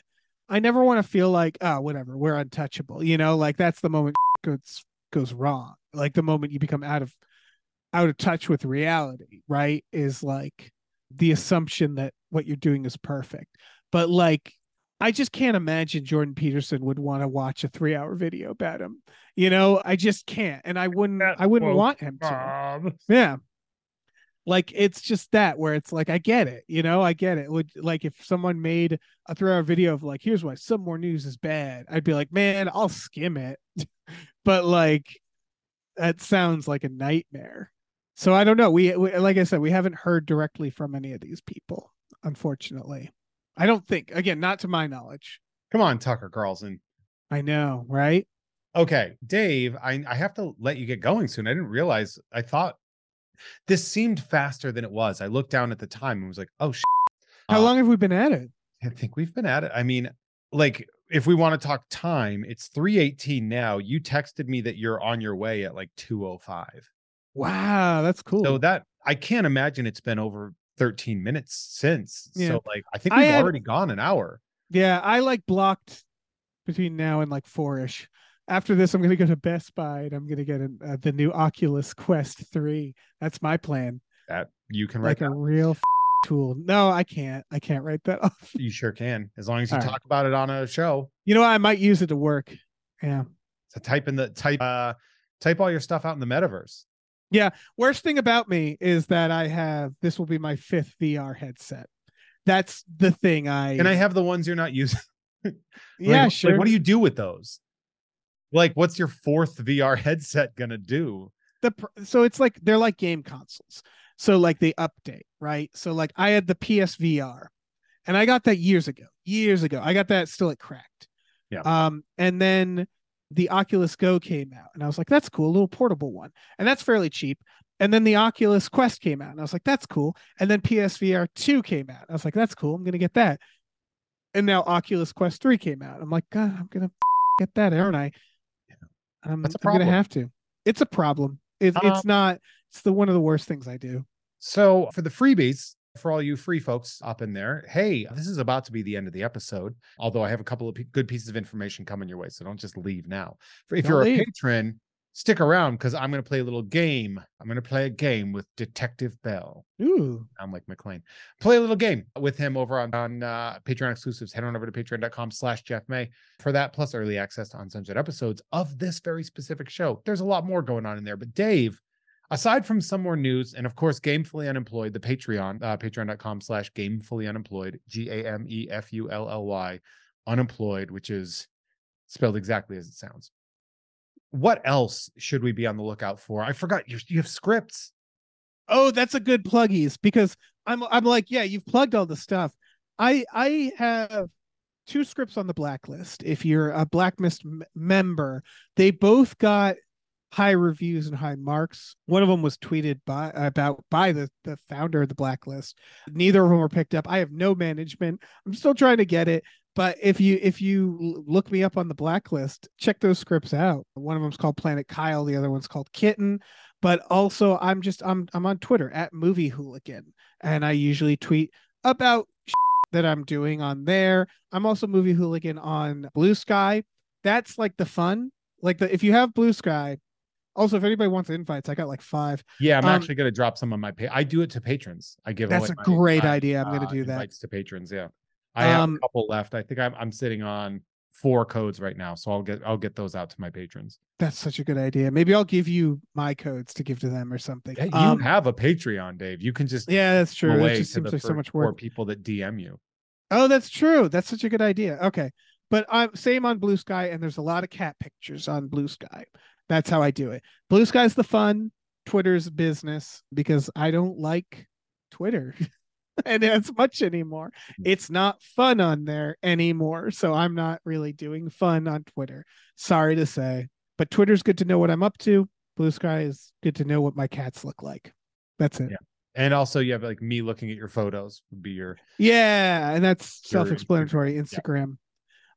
I never want to feel like oh whatever we're untouchable you know? Like that's the moment goes goes wrong. Like the moment you become out of out of touch with reality right is like the assumption that what you're doing is perfect. But like I just can't imagine Jordan Peterson would want to watch a 3 hour video about him you know I just can't and I wouldn't That I wouldn't want him to Bob. yeah. Like it's just that where it's like I get it, you know, I get it. Would like if someone made a three hour video of like, here's why some more news is bad, I'd be like, man, I'll skim it. but like that sounds like a nightmare. So I don't know. We, we like I said, we haven't heard directly from any of these people, unfortunately. I don't think again, not to my knowledge. Come on, Tucker Carlson. I know, right? Okay, Dave, I, I have to let you get going soon. I didn't realize. I thought this seemed faster than it was. I looked down at the time and was like, oh, sh-. How Uh, long have we been at it? I think we've been at it. I mean, like, if we want to talk time, it's 318 now. You texted me that you're on your way at like 205. Wow, that's cool. So that I can't imagine it's been over 13 minutes since. Yeah. So like I think we've had- already gone an hour. Yeah, I like blocked between now and like four ish. After this, I'm gonna go to Best Buy and I'm gonna get an, uh, the new Oculus Quest Three. That's my plan. That you can write Like a real f- tool. No, I can't. I can't write that off. You sure can, as long as you All right. talk about it on a show. You know, what? I might use it to work. Yeah. So type in the type uh type all your stuff out in the metaverse. Worst thing about me is that I have this will be my fifth VR headset. That's the thing. I and I have the ones you're not using? Like, yeah like, sure. what do you do with those? Like, what's your fourth VR headset gonna do? the pr- so it's like they're like game consoles. So like they update, right? So like I had the PSVR and I got that years ago. Years ago. I got that still at cracked. Yeah. Um and then the Oculus Go came out and I was like that's cool, a little portable one. And that's fairly cheap. And then the Oculus Quest came out and I was like that's cool. And then PSVR 2 came out. I was like that's cool. I'm going to get that. And now Oculus Quest 3 came out. I'm like god, I'm going to get that, aren't I? I'm, That's a I'm gonna have to. It's a problem. It's Um, it's not. It's the one of the worst things I do. So for the freebies, for all you free folks up in there, hey, this is about to be the end of the episode. Although I have a couple of p- good pieces of information coming your way, so don't just leave now. If Don't you're a patron, stick around because I'm going to play a little game. I'm going to play a game with Detective Bell. Ooh, I'm like McLean. Play a little game with him over on, on uh, Patreon exclusives. Head on over to patreon.com slash Jeff May for that, plus early access to uncensored episodes of this very specific show. There's a lot more going on in there. But Dave, aside from some more news, and of course, Gamefully Unemployed, the Patreon, uh, patreon.com slash Gamefully Unemployed, G A M E F U L L Y, unemployed, which is spelled exactly as it sounds. What else should we be on the lookout for? I forgot you, you have scripts. oh, that's a good pluggies because I'm I'm like, yeah, you've plugged all the stuff. I I have two scripts on the blacklist. If you're a Blacklist m- member, they both got high reviews and high marks. One of them was tweeted by about by the the founder of the blacklist. Neither of them were picked up. I have no management. I'm still trying to get it. But if you if you look me up on the blacklist, check those scripts out. One of them's called Planet Kyle. The other one's called Kitten. But also, I'm just I'm I'm on Twitter at Movie Hooligan, and I usually tweet about that I'm doing on there. I'm also Movie Hooligan on Blue Sky. That's like the fun. Like the if you have Blue Sky. Also, if anybody wants invites, I got like five. Yeah, I'm Um, actually going to drop some on my page. I do it to patrons. I give That's a my, great uh, idea. I'm gonna uh, do that. invites to patrons. Yeah, I have Um, a couple left. I think I'm I'm sitting on four codes right now, so I'll get I'll get those out to my patrons. That's such a good idea. Maybe I'll give you my codes to give to them or something. Hey, you Um, have a Patreon, Dave. You can just yeah, that's true. It just seems like so much work. people that DM you. Oh, that's true. That's such a good idea. Okay. But I'm same on Blue Sky, and there's a lot of cat pictures on Blue Sky. That's how I do it. Blue Sky's the fun, Twitter's business because I don't like Twitter and as much anymore. Hmm. It's not fun on there anymore. So I'm not really doing fun on Twitter. Sorry to say. But Twitter's good to know what I'm up to. Blue Sky is good to know what my cats look like. That's it. Yeah. And also, you have like me looking at your photos would be your Yeah, and that's self-explanatory. Instagram.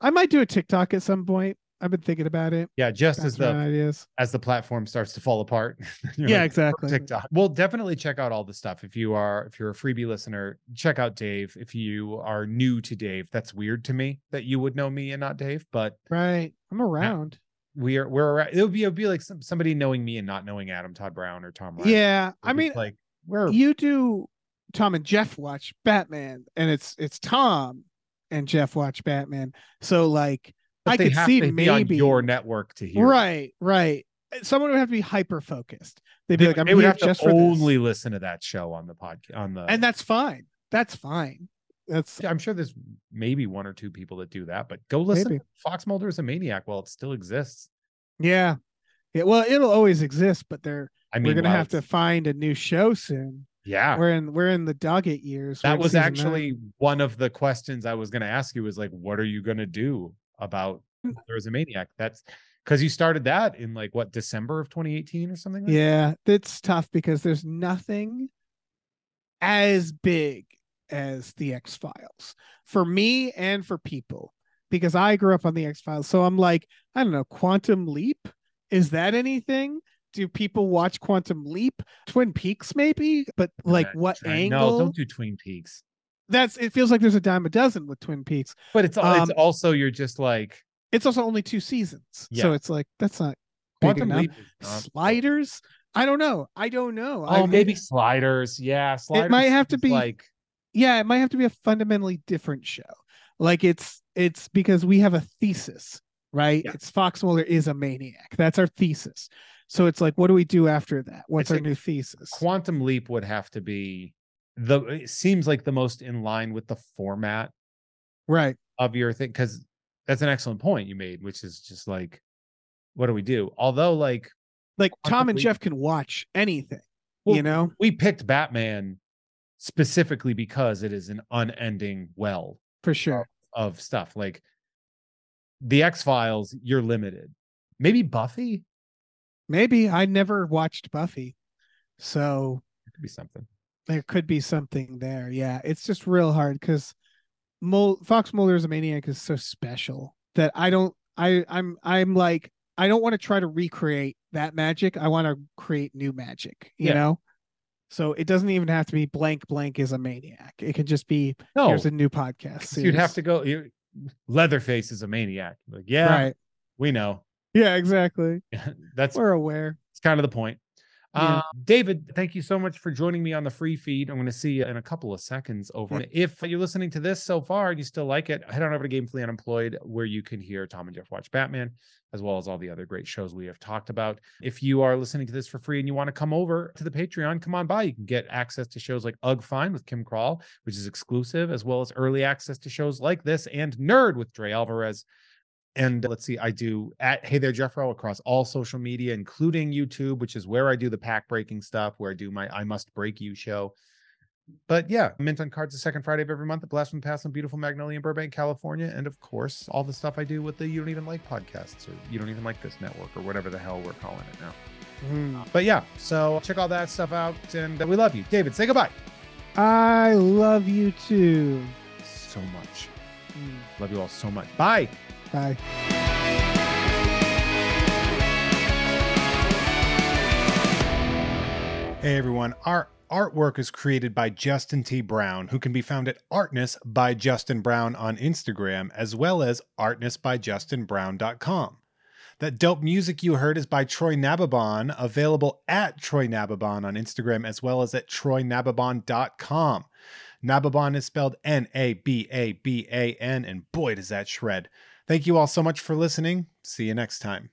I might do a TikTok at some point. I've been thinking about it. yeah. Just as the ideas. as the platform starts to fall apart. Yeah, like, exactly. TikTok. Well, definitely check out all the stuff. If you are if you're a freebie listener, check out Dave. If you are new to Dave, that's weird to me that you would know me and not Dave, but Right. I'm around. we are we're around- it would be it would be like some, somebody knowing me and not knowing Adam Todd Brown or Tom Reimann. Yeah. I mean, like we're you do Tom and Jeff watch Batman, and it's it's Tom and Jeff watch Batman. So like but I could see to be on maybe your network to hear. right, right. Uh, someone would have to be hyper focused. They'd be They, like, I'm they would have to only listen to that show on the podcast on the and that's fine. That's fine. That's I'm sure there's maybe one or two people that do that, but go listen Maybe. Fox Mulder is a maniac while it still exists. yeah. Yeah, well, it'll always exist, but they're I mean, we're gonna have to find a new show soon. yeah. We're in we're in the Doggett years. That was season nine. actually one of the questions I was going to ask you was like, what are you going to do about Hmm. There's a Maniac? That's because you started that in like what December of 2018 or something. Like that? Yeah, it's tough because there's nothing as big as the X Files for me and for people because I grew up on the X Files. So I'm like, I don't know, Quantum Leap. Is that anything? Do people watch Quantum Leap? Twin Peaks, maybe, but like what angle? No, don't do Twin Peaks. That's it. Feels like there's a dime a dozen with Twin Peaks. But it's al- it's Um, also you're just like It's also only two seasons, so it's like that's not big Quantum enough. Leap. not- Sliders. I don't know. I don't know. Oh, I maybe sliders. Yeah, sliders. It might have to be- like yeah it might have to be a fundamentally different show like it's it's because we have a thesis right Yeah. it's fox mulder is a maniac that's our thesis so it's like what do we do after that what's I'd our say new thesis Quantum Leap would have to be the. Uh, it seems like the most in line with the format right of your thing because that's an excellent point you made, which is just like, what do we do? Although, like, like tom and Leap- jeff can watch anything Well, you know, we picked Batman specifically because it is an unending well for sure. of stuff. Like the X Files, you're limited. Maybe Buffy Maybe I never watched Buffy, so it could be something. There could be something there. Yeah, it's just real hard because Mul- Fox Mulder as a maniac is so special that I don't. I I'm I'm like I don't want to try to recreate that magic. I want to create new magic. You Yeah. know. So it doesn't even have to be blank blank is a maniac. It can just be No, here's a new podcast. you'd have to go. You, Leatherface is a maniac. Like, yeah, Right. we know. Yeah, exactly. That's We're aware. It's kind of the point. Yeah. Uh, David, thank you so much for joining me on the free feed. I'm going to see you in a couple of seconds over. If you're listening to this so far and you still like it, head on over to Gamefully Unemployed, where you can hear Tom and Jeff watch Batman, as well as all the other great shows we have talked about. If you are listening to this for free and you want to come over to the Patreon, come on by. You can get access to shows like Ugh Fine with Kim Crawl, which is exclusive, as well as early access to shows like this and Nerd with Dre Alvarez. And let's see, I do at Hey There Jeffro across all social media, including YouTube, which is where I do the pack breaking stuff, where I do my I Must Break You show. But yeah, Mint on Cards the second Friday of every month, the Blast from the Past in beautiful Magnolia in Burbank, California. And of course, all the stuff I do with the You Don't Even Like podcasts or You Don't Even Like This network or whatever the hell we're calling it now. Mm. But yeah, so check all that stuff out. And we love you. David, say goodbye. I love you too. So much. Mm. Love you all so much. Bye. Bye. Hey everyone, our artwork is created by Justin T. Brown, who can be found at Artness by Justin Brown on Instagram, as well as artnessbyjustinbrown.com. That dope music you heard is by Troy Nababan, available at Troy Nababan on Instagram, as well as at troynababan.com. Nababan is spelled N A B A B A N, and boy, does that shred. Thank you all so much for listening. See you next time.